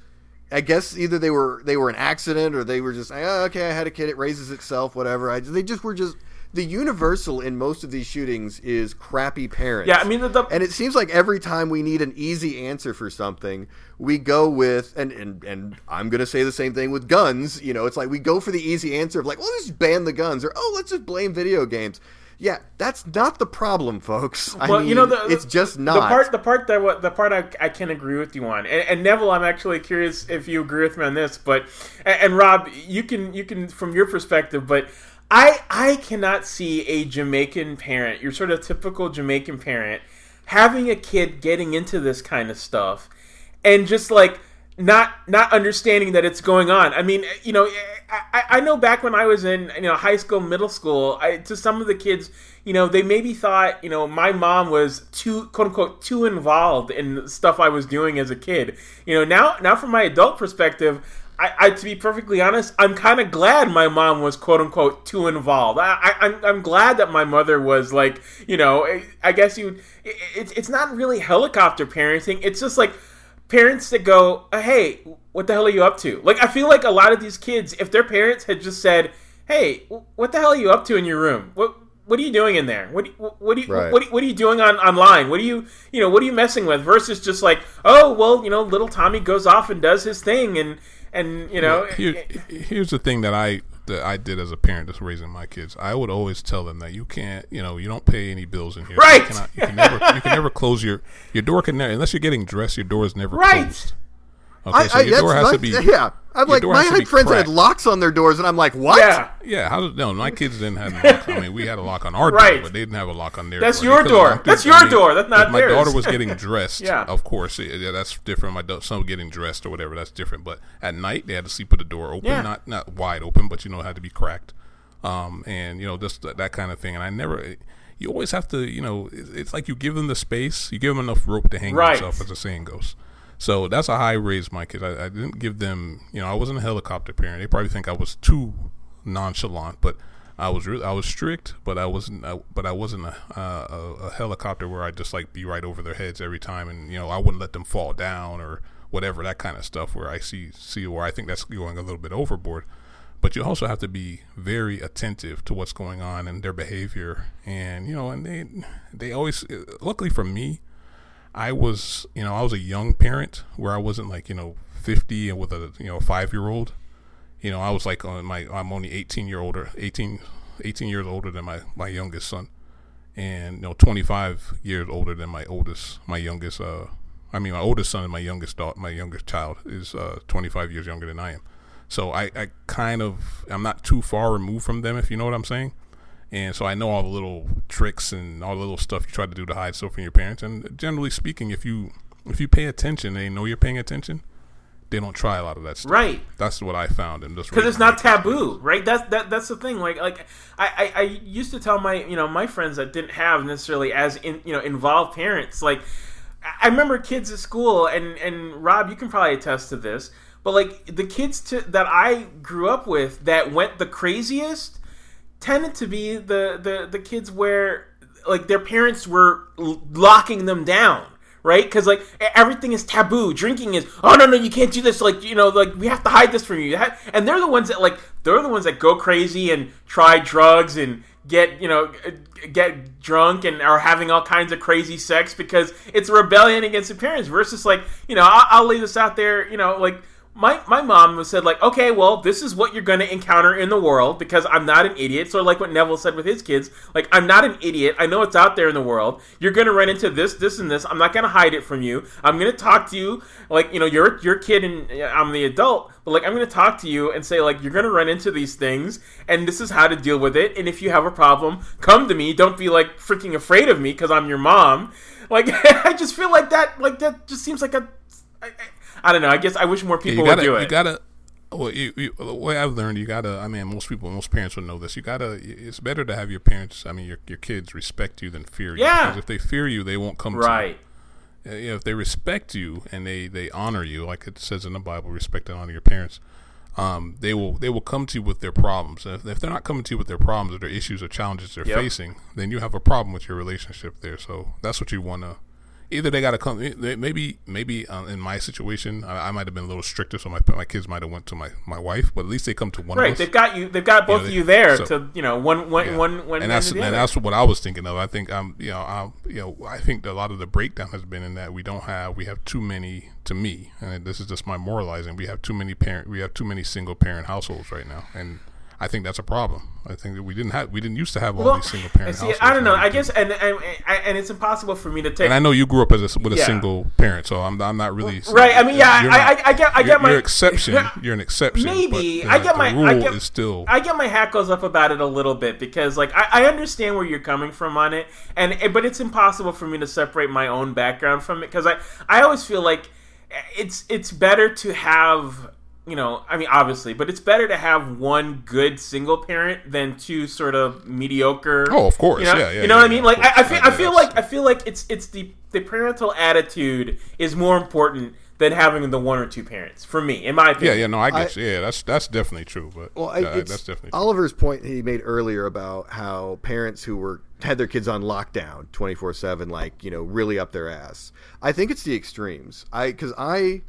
I guess either they were they were an accident or they were just oh, okay. I had a kid. It raises itself. Whatever. I, they just were just the universal in most of these shootings is crappy parents. yeah, I mean the, the And it seems like every time we need an easy answer for something, we go with and and, and I'm gonna say the same thing with guns. You know, it's like we go for the easy answer of like, well, let's just ban the guns, or oh, let's just blame video games. Yeah, that's not the problem, folks. I well, mean, you know, the, it's just not. the part. The part that what the part I, I can agree with you on, and, and Neville, I'm actually curious if you agree with me on this. But and, and Rob, you can you can from your perspective, but I I cannot see a Jamaican parent, your sort of typical Jamaican parent, having a kid getting into this kind of stuff, and just like not not understanding that it's going on. I mean, you know, I, I know back when I was in you know high school, middle school, I, to some of the kids, you know, they maybe thought you know my mom was too quote unquote too involved in stuff I was doing as a kid. You know, now now from my adult perspective. I, I, to be perfectly honest, I'm kind of glad my mom was quote unquote too involved. I, I, I'm, I'm glad that my mother was like, you know, I guess you. It, it's it's not really helicopter parenting. It's just like parents that go, uh, "Hey, what the hell are you up to?" Like I feel like a lot of these kids, if their parents had just said, "Hey, what the hell are you up to in your room? What what are you doing in there? What what do you, Right. what, are, what are you doing on online? What are you you know what are you messing with?" Versus just like, "Oh, well, you know, little Tommy goes off and does his thing, and and you know." Here, here's the thing that I that I did as a parent that's raising my kids. I would always tell them that you can't, you know, you don't pay any bills in here. Right. You, cannot, you can never, you can never close your your door. Can never unless you're getting dressed. Your door is never Right. closed. Okay, so I, your door has to be yeah. I'm like my had friends that had locks on their doors, and I'm like, what? Yeah. Yeah, how did no? My kids didn't have. Lock. I mean, we had a lock on our Right. door, but they didn't have a lock on their. Door. That's door. your door. That's your door. That's not if my theirs. daughter was getting dressed. Yeah. of course, yeah, that's different. My son getting dressed or whatever, that's different. But at night, they had to sleep with the door open, Yeah. not not wide open, but you know, it had to be cracked. Um, and you know, just that, that kind of thing. And I never. You always have to, you know, it's, it's like you give them the space, you give them enough rope to hang Right. themselves, as the saying goes. So that's how I raised my kids. I, I didn't give them, you know, I wasn't a helicopter parent. They probably think I was too nonchalant, but I was really, I was strict, but I wasn't, but I wasn't a, a, a helicopter where I just like be right over their heads every time, and you know, I wouldn't let them fall down or whatever that kind of stuff. Where I see see where I think that's going a little bit overboard. But you also have to be very attentive to what's going on and their behavior, and you know, and they they always, luckily for me, I was, you know, I was a young parent where I wasn't like, you know, 50 and with a, you know, five year old. You know, I was like on my, I'm only 18 year older, 18, 18 years older than my, my youngest son. And, you know, 25 years older than my oldest, my youngest, uh, I mean, my oldest son and my youngest daughter, my youngest child is, uh, 25 years younger than I am. So I, I kind of, I'm not too far removed from them, if you know what I'm saying and so I know all the little tricks and all the little stuff you try to do to hide stuff from your parents. And generally speaking, if you if you pay attention, they know you're paying attention. They don't try a lot of that stuff. Right. That's what I found, and just because it's not taboo, right? That's that that's the thing. Like like I, I I used to tell my you know my friends that didn't have necessarily as in you know involved parents. Like I remember kids at school, and and Rob, you can probably attest to this. But like the kids to, that I grew up with that went the craziest tended to be the the the kids where like their parents were locking them down right? Because like everything is taboo. Drinking is oh no no you can't do this. Like you know like we have to hide this from you. And they're the ones that like they're the ones that go crazy and try drugs and get you know get drunk and are having all kinds of crazy sex because it's rebellion against the parents versus like you know I'll, I'll lay this out there you know like my my mom said like okay well this is what you're to encounter in the world because i'm not an idiot. So like what neville said with his kids like i'm not an idiot. I know it's out there in the world. You're to run into this this and this. I'm not to hide it from you. I'm to talk to you like you know you're your kid and i'm the adult but like i'm to talk to you and say like you're to run into these things and this is how to deal with it. And if you have a problem come to me. Don't be like freaking afraid of me because i'm your mom. Like i just feel like that like that just seems like a I, I, I don't know. I guess I wish more people you gotta, would do it. You gotta. Well, you, you, the way I've learned, you gotta. I mean, most people, most parents would know this. You gotta. It's better to have your parents. I mean, your your kids respect you than fear you. Yeah. Because if they fear you, they won't come right. to you. Uh, yeah, if they respect you and they they honor you, like it says in the Bible, respect and honor your parents. Um, they will they will come to you with their problems. If, if they're not coming to you with their problems or their issues or challenges they're Yep. facing, then you have a problem with your relationship there. So that's what you want to. Either they got to come. Maybe maybe uh, in my situation, I, I might have been a little stricter, so my my kids might have went to my, my wife. But at least they come to one Right. of us. They've got you. They've got both they- of you there so- to you know one one Yeah. one one and that's and that's what I was thinking of. I think um you know I you know I think a lot of the breakdown has been in that we don't have we have too many to me and this is just my moralizing. We have too many parent we have too many single parent households right now, and I think that's a problem. I think that we didn't have we didn't used to have all Well, these single parent see. I don't know. I guess, and, and and it's impossible for me to take. And I know you grew up as a, with a Yeah. single parent, so I'm, I'm not really Right, I mean, yeah, I- not- I- I get- I you're- get my- you're exception. You're an exception. Maybe. I get my- rule I get- is still. I get my hat goes up about it a little bit because, like, I, I understand where you're coming from on it, and but it's impossible for me to separate my own background from it because I I always feel like it's it's better to have you know I mean obviously, but it's better to have one good single parent than two sort of mediocre. Oh, of course, you know, yeah, yeah, You know yeah, what I mean? Like I, I feel I- I feel like I feel like it's it's the the parental attitude is more important than having the one or two parents for me, in my yeah, opinion. yeah, no, I guess, I- Yeah, that's that's definitely true. But Well, I, uh, it's that's definitely true. Oliver's point he made earlier about how parents who were had their kids on lockdown twenty four seven, like you know, really up their ass. I think it's the extremes. I because I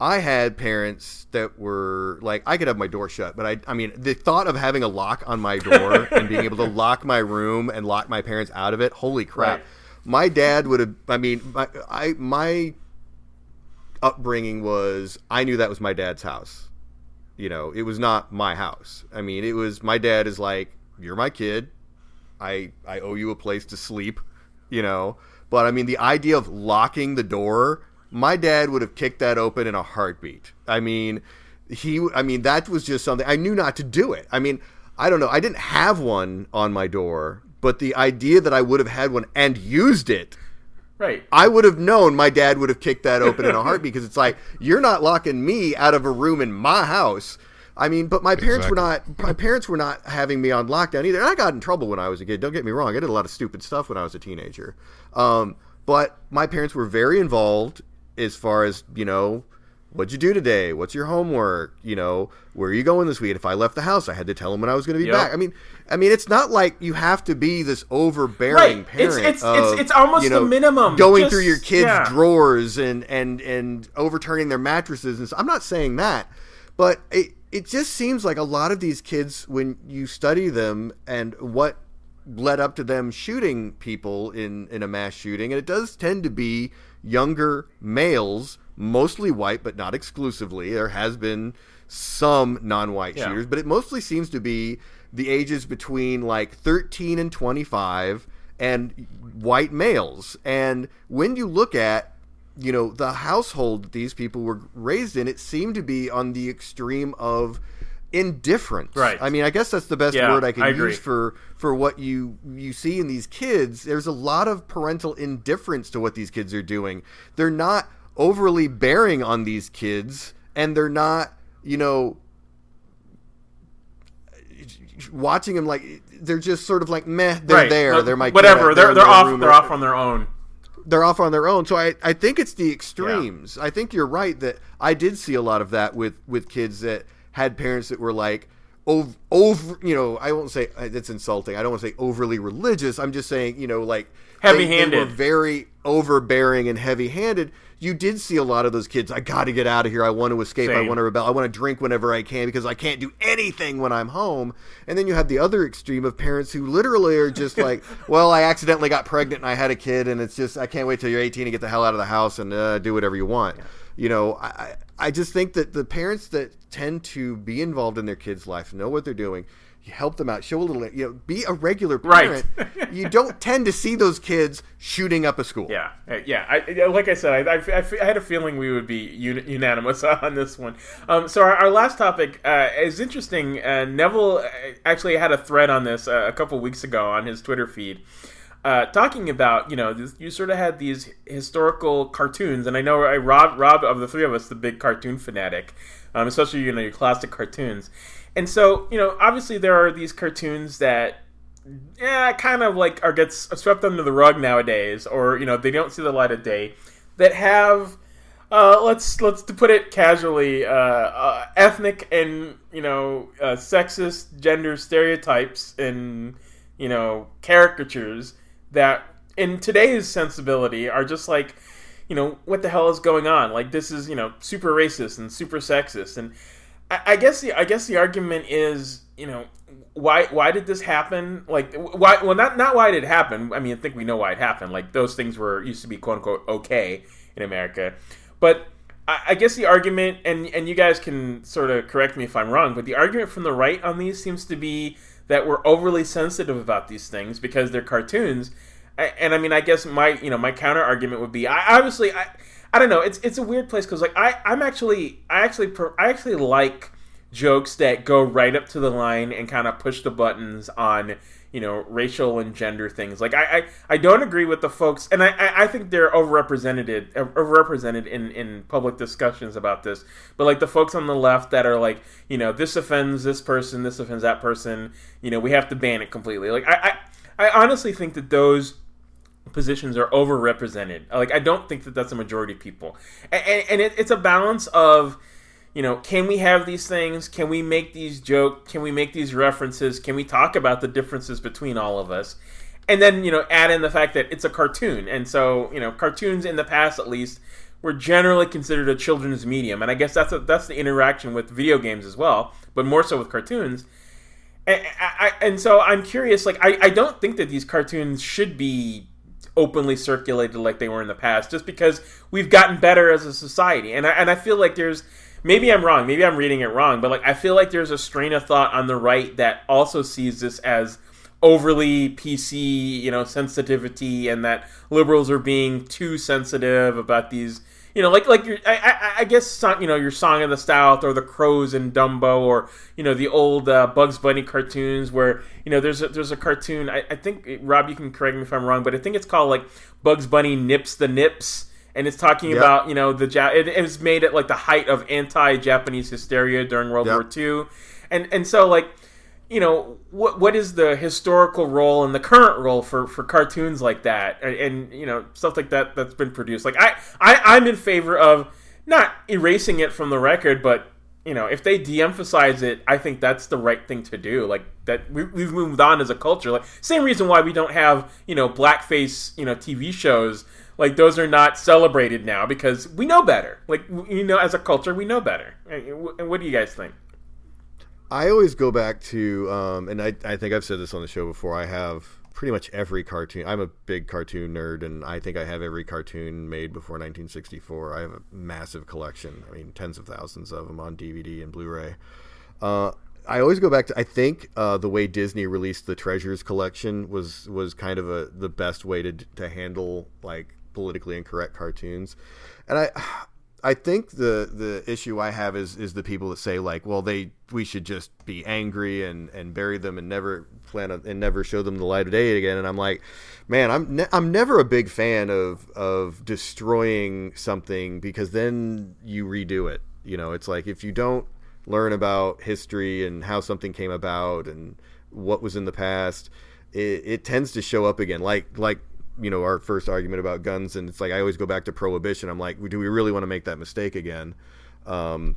I had parents that were like I could have my door shut, but I I mean the thought of having a lock on my door and being able to lock my room and lock my parents out of it, holy crap. Right. My dad would have I mean my I my upbringing was I knew that was my dad's house. You know, it was not my house. I mean, it was my dad is like, "You're my kid. I I owe you a place to sleep." You know, but I mean, the idea of locking the door my dad would have kicked that open in a heartbeat. I mean, he I mean that was just something I knew not to do it. I mean, I don't know. I didn't have one on my door, but the idea that I would have had one and used it Right. I would have known my dad would have kicked that open in a heartbeat because it's like you're not locking me out of a room in my house. I mean, but my parents were not. My parents were not having me on lockdown either. And I got in trouble when I was a kid. Don't get me wrong. I did a lot of stupid stuff when I was a teenager. Um, but my parents were very involved as far as you know. What'd you do today? What's your homework? You know, where are you going this week? If I left the house, I had to tell them when I was going to be Yep. back. I mean, I mean, it's not like you have to be this overbearing Right. It's- parent. it's- of, it's- it's almost you know, the minimum. Going Just- through your kids' yeah. drawers and and and overturning their mattresses and so, I'm not saying that, but it it just seems like a lot of these kids when you study them and what led up to them shooting people in in a mass shooting and it does tend to be younger males mostly white but not exclusively there has been some non-white Yeah. shooters but it mostly seems to be the ages between like 13 and 25 and white males and when you look at you know the household these people were raised in it seemed to be on the extreme of indifference Right. i mean i guess that's the best Yeah, word i can I use for for what you you see in these kids there's a lot of parental indifference to what these kids are doing they're not overly bearing on these kids and they're not you know watching them like they're just sort of like meh they're right. there they're my whatever. they're They're they're off. room, They're off on their own. they're off on their own. So I, I think it's the extremes. I think you're right that I did see a lot of that with with kids that had parents that were like over, over you know, I won't say uh, that's insulting. I don't want to say overly religious. I'm just saying, you know, like Heavy-handed. They were very overbearing and heavy-handed. You did see a lot of those kids. I got to get out of here. I want to escape. I want to rebel. I want to drink whenever I can because I can't do anything when I'm home. And then you have the other extreme of parents who literally are just like, well, I accidentally got pregnant and I had a kid, and it's just I can't wait till you're 18 to get the hell out of the house and uh, do whatever you want. You know, I I I just think that the parents that tend to be involved in their kids' life know what they're doing. You help them out, show a little, you know, be a regular parent. Right. you don't tend to see those kids shooting up a school. Yeah, uh, yeah. I, yeah, like I said, I I had a feeling we would be unanimous on this one. Um, so our, our last topic uh, is interesting. Uh, Neville uh, actually had a thread on this uh, a couple weeks ago on his Twitter feed. Uh, talking about you know you sort of had these historical cartoons, and I know I, Rob Rob of the three of us the big cartoon fanatic, um, especially you know your classic cartoons, and so you know obviously there are these cartoons that yeah, kind of like are gets swept under the rug nowadays, or you know they don't see the light of day, that have uh, let's let's to put it casually, uh, uh, ethnic and you know uh, sexist gender stereotypes and you know caricatures that in today's sensibility are just like you know what the hell is going on? Like this is you know super racist and super sexist. And I, I guess the I guess the argument is you know why why did this happen? Like why well not not why did it happen. I mean I think we know why it happened. Like those things were used to be quote unquote okay in America. But I, I guess the argument and and you guys can sort of correct me if I'm wrong but the argument from the right on these seems to be that we're overly sensitive about these things because they're cartoons. And I mean, I guess my you know my counter argument would be I obviously I I don't know. It's it's a weird place because like I I'm actually I actually I actually like jokes that go right up to the line and kind of push the buttons on you know racial and gender things. Like I I, I don't agree with the folks and I I, think they're overrepresented overrepresented in in public discussions about this but like the folks on the left that are like you know this offends this person this offends that person you know we have to ban it completely. Like I I, I honestly think that those positions are overrepresented. Like I don't think that that's a majority of people, and, and, and it, it's a balance of, you know, can we have these things? Can we make these jokes? Can we make these references? Can we talk about the differences between all of us? And then you know, add in the fact that it's a cartoon, and so you know, cartoons in the past at least were generally considered a children's medium, and I guess that's a, that's the interaction with video games as well, but more so with cartoons. And, I, and so I'm curious. Like, I, I don't think that these cartoons should be openly circulated like they were in the past, just because we've gotten better as a society. And I, and I feel like there's maybe I'm wrong, maybe I'm reading it wrong, but like I feel like there's a strain of thought on the right that also sees this as overly PC, you know, sensitivity, and that liberals are being too sensitive about these, you know, like like your I, I, I guess you know your Song of the South or the Crows and Dumbo or you know the old uh, Bugs Bunny cartoons where you know there's a, there's a cartoon I, I think Rob you can correct me if I'm wrong but I think it's called like Bugs Bunny nips the nips and it's talking yep. about you know the it, it was made at like the height of anti-Japanese hysteria during World yep. War II, and and so like you know what what is the historical role and the current role for for cartoons like that? And, and, you know stuff like that that's been produced. Like I, I i'm in favor of not erasing it from the record but you know if they de-emphasize it i think that's the right thing to do. Like that we, we've moved on as a culture. Like same reason why we don't have you know blackface you know tv shows like those are not celebrated now because we know better like you know as a culture we know better and what do you guys think I always go back to, um, and I, I think I've said this on the show before. I have pretty much every cartoon. I'm a big cartoon nerd, and I think I have every cartoon made before 1964. I have a massive collection. I mean, tens of thousands of them on DVD and Blu-ray. Uh, I always go back to. I think uh, the way Disney released the Treasures collection was was kind of a the best way to to handle like politically incorrect cartoons, and I I think the the issue I have is is the people that say like, well, they we should just be angry and and bury them and never plan on, and never show them the light of day again. And I'm like, man, I'm ne- I'm never a big fan of of destroying something because then you redo it. You know, it's like if you don't learn about history and how something came about and what was in the past, it, it tends to show up again. Like like you know our first argument about guns, and it's like I always go back to prohibition. I'm like, do we really want to make that mistake again? Um,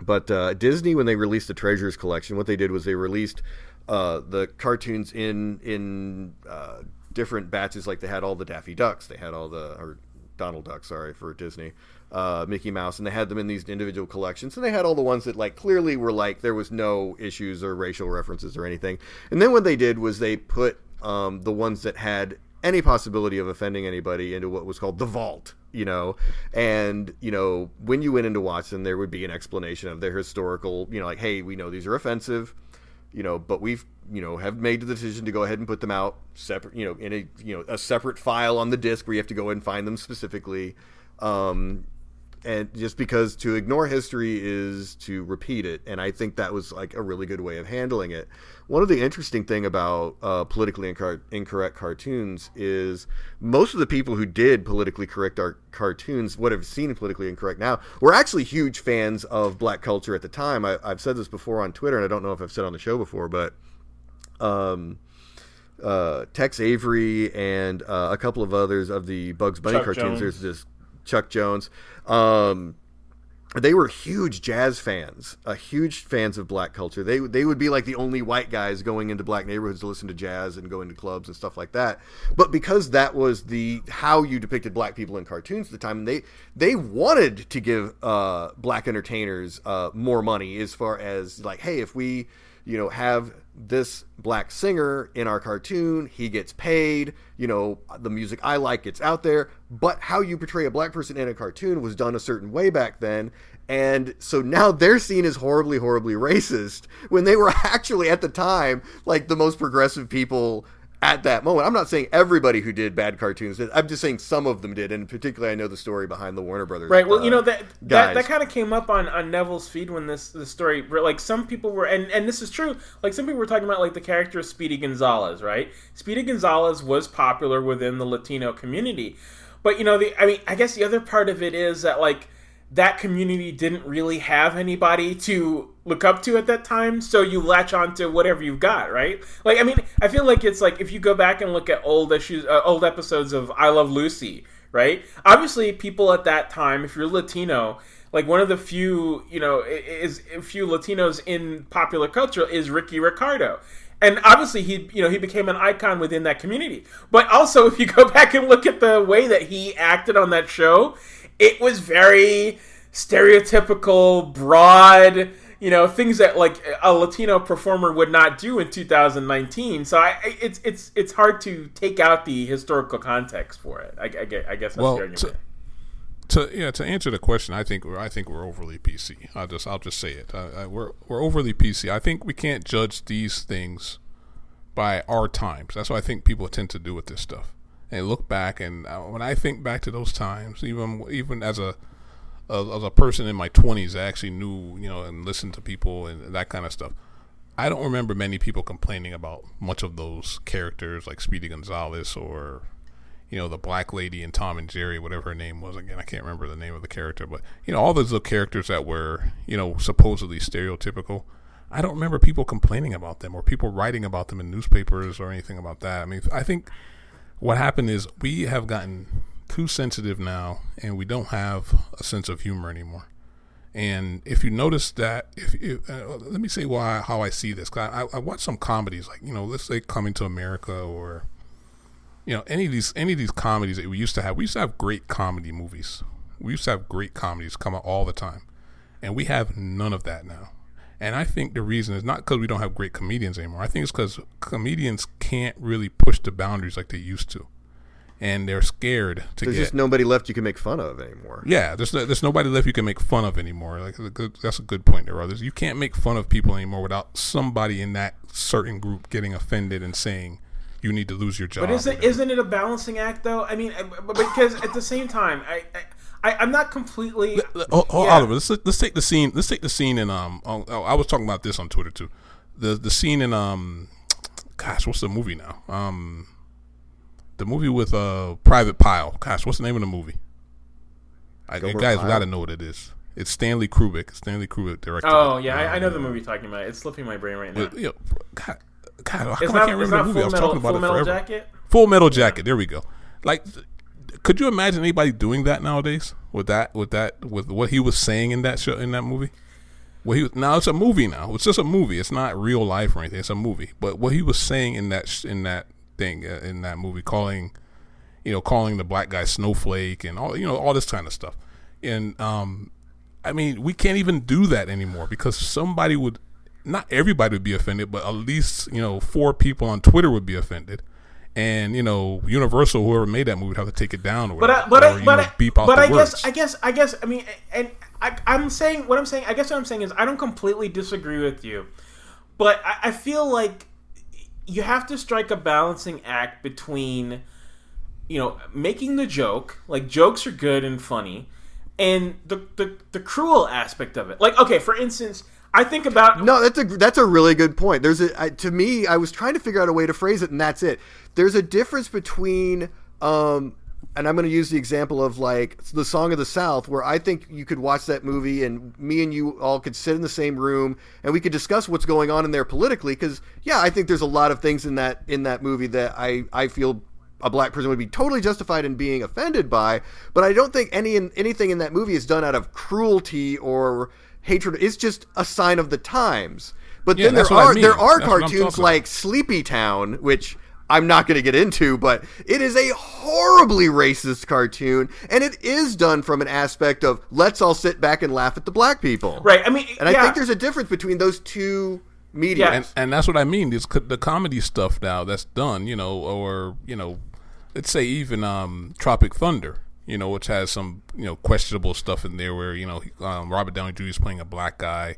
but uh, Disney, when they released the Treasures collection, what they did was they released uh, the cartoons in in uh, different batches. Like they had all the Daffy Ducks, they had all the or Donald Duck, sorry for Disney, uh, Mickey Mouse, and they had them in these individual collections. And they had all the ones that like clearly were like there was no issues or racial references or anything. And then what they did was they put um, the ones that had any possibility of offending anybody into what was called the vault you know? And you know when you went into watson there would be an explanation of their historical you know like hey we know these are offensive you know but we've you know have made the decision to go ahead and put them out separate you know in a you know a separate file on the disk where you have to go and find them specifically. Um and just because to ignore history is to repeat it and i think that was like a really good way of handling it one of the interesting thing about uh, politically incorrect cartoons is most of the people who did politically correct our cartoons what have seen politically incorrect now were actually huge fans of black culture at the time I, have said this before on twitter and i don't know if i've said on the show before but um, uh, Tex Avery and uh, a couple of others of the Bugs Bunny Chuck cartoons. Jones. There's this Chuck Jones. Um, they were huge jazz fans, uh, huge fans of black culture. They they would be like the only white guys going into black neighborhoods to listen to jazz and go into clubs and stuff like that. But because that was the how you depicted black people in cartoons at the time, they they wanted to give uh, black entertainers uh, more money as far as like, hey, if we you know have this black singer in our cartoon. He gets paid. You know, the music I like gets out there. But how you portray a black person in a cartoon was done a certain way back then. And so now they're seen as horribly, horribly racist when they were actually at the time like the most progressive people at that moment. I'm not saying everybody who did bad cartoons did. I'm just saying some of them did, and particularly I know the story behind the Warner Brothers. Right. Well, uh, you know that that, that kind of came up on, on Neville's feed when this the story like some people were and and this is true. Like some people were talking about like the character of Speedy Gonzales, right? Speedy Gonzales was popular within the Latino community, but you know the I mean I guess the other part of it is that like that community didn't really have anybody to look up to at that time so you latch on to whatever you've got right? Like i mean i feel like it's like if you go back and look at old issues uh, old episodes of i love lucy right? Obviously people at that time if you're latino like one of the few you know is few latinos in popular culture is ricky ricardo. And obviously he you know he became an icon within that community. But also if you go back and look at the way that he acted on that show it was very stereotypical, broad, you know, things that like a Latino performer would not do in 2019. So I, it's it's it's hard to take out the historical context for it. I, I, I guess that's well, the argument. To, to, yeah, to answer the question, I think I think we're overly PC. I'll just I'll just say it. I, I, we're we're overly PC. I think we can't judge these things by our times. That's what I think people tend to do with this stuff and look back and uh, when I think back to those times, even even as a as a person in my 20s I actually knew, you know, and listened to people and that kind of stuff. I don't remember many people complaining about much of those characters like Speedy Gonzales or you know the black lady in Tom and Jerry, whatever her name was again. I can't remember the name of the character, but you know all those little characters that were you know supposedly stereotypical. I don't remember people complaining about them or people writing about them in newspapers or anything about that. I mean, I think what happened is we have gotten too sensitive now, and we don't have a sense of humor anymore. And if you notice that, if, if uh, let me say why how I see this, I, I watch some comedies like you know, let's say Coming to America or you know any of these any of these comedies that we used to have. We used to have great comedy movies. We used to have great comedies come out all the time, and we have none of that now. And I think the reason is not because we don't have great comedians anymore. I think it's because comedians can't really push the boundaries like they used to and they're scared to there's get. just nobody left you can make fun of anymore. Yeah, there's no, there's nobody left you can make fun of anymore. Like that's a good point there, others. You can't make fun of people anymore without somebody in that certain group getting offended and saying you need to lose your job. But is it isn't it a balancing act though? I mean, uh, because at the same time, I. I, I'm not completely. Oh, oh yeah. Oliver, let's let's take the scene. Let's take the scene in um. Oh, oh, I was talking about this on Twitter too. The the scene in um. Gosh, what's the movie now? Um the movie with uh Private Pile. Gosh, what's the name of the movie? I, you guys got to know what it is. It's Stanley Kubrick. Stanley Kubrick directed. Oh yeah, I, I, know the movie you're talking about. It's slipping my brain right now. But, you know, God, God, how come not, I can't remember the movie? I was metal, talking about it forever. Jacket? Full Metal Jacket. There we go. Like, could you imagine anybody doing that nowadays? With that, with that, with what he was saying in that show, in that movie. Well, he was, now it's a movie. Now it's just a movie. It's not real life or anything. It's a movie. But what he was saying in that in that thing uh, in that movie, calling, you know, calling the black guy snowflake and all, you know, all this kind of stuff. And um, I mean, we can't even do that anymore because somebody would, not everybody would be offended, but at least you know, four people on Twitter would be offended. And you know, Universal, whoever made that movie, would have to take it down or whatever, but I, but or, I, but, know, I, beep out but I words. guess I guess I guess I mean, and I, I'm saying what I'm saying. I guess what I'm saying is I don't completely disagree with you, but I, I feel like you have to strike a balancing act between you know making the joke like jokes are good and funny and the, the the cruel aspect of it like okay for instance i think about no that's a that's a really good point there's a to me i was trying to figure out a way to phrase it and that's it there's a difference between um and I'm going to use the example of like the Song of the South, where I think you could watch that movie and me and you all could sit in the same room and we could discuss what's going on in there politically. Because yeah, I think there's a lot of things in that in that movie that I I feel a black person would be totally justified in being offended by. But I don't think any anything in that movie is done out of cruelty or hatred. It's just a sign of the times. But yeah, then there are I mean. there are that's cartoons like Sleepy Town, which I'm not going to get into, but it is a horribly racist cartoon, and it is done from an aspect of let's all sit back and laugh at the black people. Right. I mean, and yeah. I think there's a difference between those two media. Yeah. And, and, that's what I mean. Is the comedy stuff now that's done, you know, or you know, let's say even um, Tropic Thunder, you know, which has some you know questionable stuff in there, where you know um, Robert Downey Jr. is playing a black guy,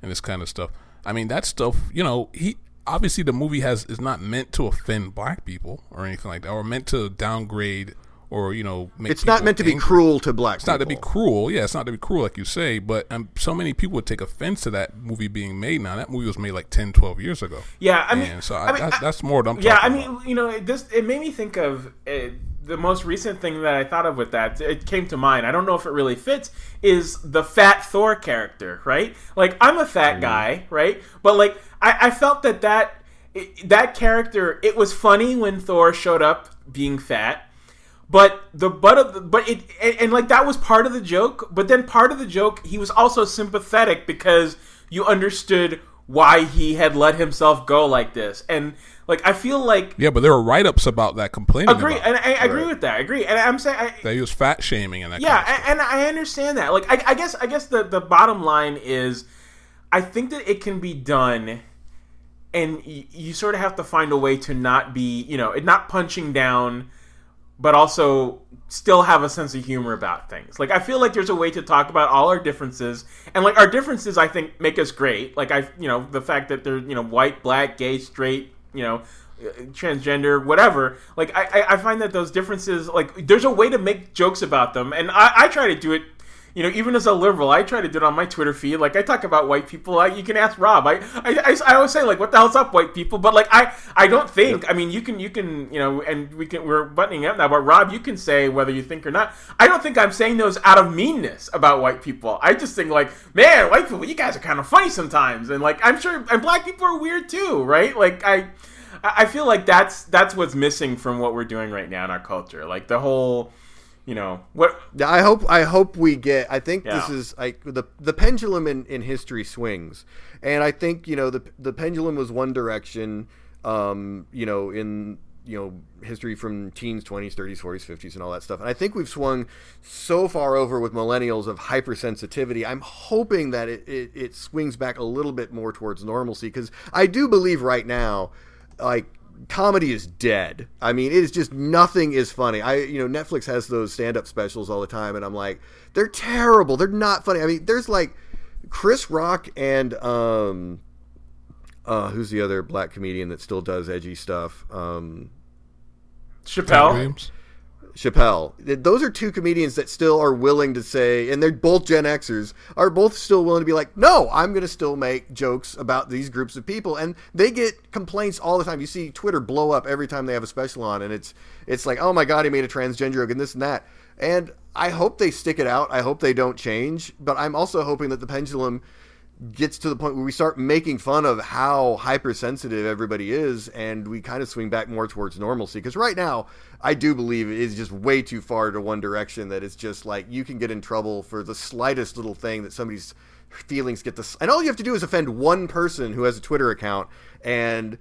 and this kind of stuff. I mean, that stuff, you know, he obviously the movie has is not meant to offend black people or anything like that, or meant to downgrade or you know it's not meant to angry. be cruel to black people. it's people. not to be cruel yeah it's not to be cruel like you say but um, so many people would take offense to that movie being made now that movie was made like 10 12 years ago yeah i mean and so I, I mean, that's, that's, more what i'm yeah i mean about. you know it, this it made me think of uh, the most recent thing that i thought of with that it came to mind i don't know if it really fits is the fat thor character right like i'm a fat mm. guy right but like I, I felt that that it, that character it was funny when thor showed up being fat but the butt of the, but it and, and, like that was part of the joke but then part of the joke he was also sympathetic because you understood why he had let himself go like this and like i feel like yeah but there were write-ups about that complaining agree and i, I agree with that i agree and i'm saying I, that he was fat shaming and that yeah kind of and, and, i understand that like I, I guess i guess the the bottom line is i think that it can be done and you, you sort of have to find a way to not be you know not punching down but also still have a sense of humor about things. Like I feel like there's a way to talk about all our differences, and like our differences, I think make us great. Like I, you know, the fact that they're you know white, black, gay, straight, you know, transgender, whatever. Like I, I find that those differences, like there's a way to make jokes about them, and I, I try to do it you know, even as a liberal, I try to do it on my Twitter feed. Like I talk about white people. I, you can ask Rob. I, I, I, always say like, "What the hell's up, white people?" But like, I, I don't think. I mean, you can, you can, you know, and we can. We're buttoning up now. But Rob, you can say whether you think or not. I don't think I'm saying those out of meanness about white people. I just think like, man, white people, you guys are kind of funny sometimes, and like, I'm sure, and black people are weird too, right? Like I. I feel like that's that's what's missing from what we're doing right now in our culture. Like the whole, you know what i hope i hope we get i think yeah. this is like the the pendulum in, in history swings. And i think you know the the pendulum was one direction um you know in you know history from teens 20s 30s 40s 50s and all that stuff. And i think we've swung so far over with millennials of hypersensitivity. I'm hoping that it, it, it swings back a little bit more towards normalcy because i do believe right now like comedy is dead. I mean, it is just nothing is funny. I you know Netflix has those stand up specials all the time, and I'm like, they're terrible. They're not funny. I mean, there's like Chris Rock and um, uh, who's the other black comedian that still does edgy stuff? Um, Chappelle. Chappelle. Those are two comedians that still are willing to say, and they're both Gen Xers, are both still willing to be like, no, I'm going to still make jokes about these groups of people, and they get complaints all the time. You see Twitter blow up every time they have a special on, and it's it's like, oh my god, he made a transgender joke and this and that. And I hope they stick it out. I hope they don't change, but I'm also hoping that the pendulum gets to the point where we start making fun of how hypersensitive everybody is and we kind of swing back more towards normalcy. Because right now i do believe it is just way too far to one direction that it's just like you can get in trouble for the slightest little thing that somebody's feelings get this and all you have to do is offend one person who has a twitter account and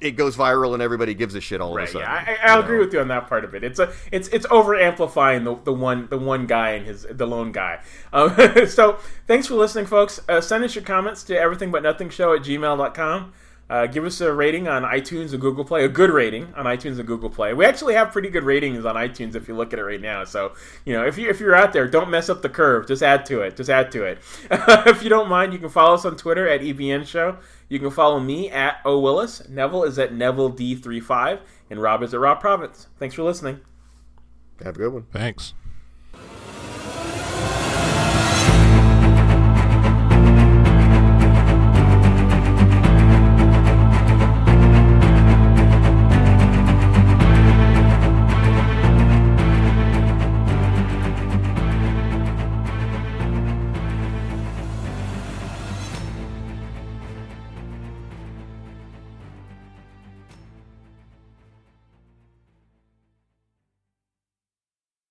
it goes viral and everybody gives a shit all right, of a sudden. Yeah, I, I agree know? with you on that part of it. It's a it's it's over amplifying the, the one the one guy and his the lone guy. Um, so thanks for listening, folks. Uh, send us your comments to everything but nothing show at gmail.com. Uh, give us a rating on iTunes and Google Play, a good rating on iTunes and Google Play. We actually have pretty good ratings on iTunes if you look at it right now. So you know, if you if you're out there, don't mess up the curve. Just add to it. Just add to it. if you don't mind, you can follow us on Twitter at EBN Show. You can follow me at O Willis. Neville is at Neville D35, and Rob is at Rob Province. Thanks for listening. Have a good one. Thanks.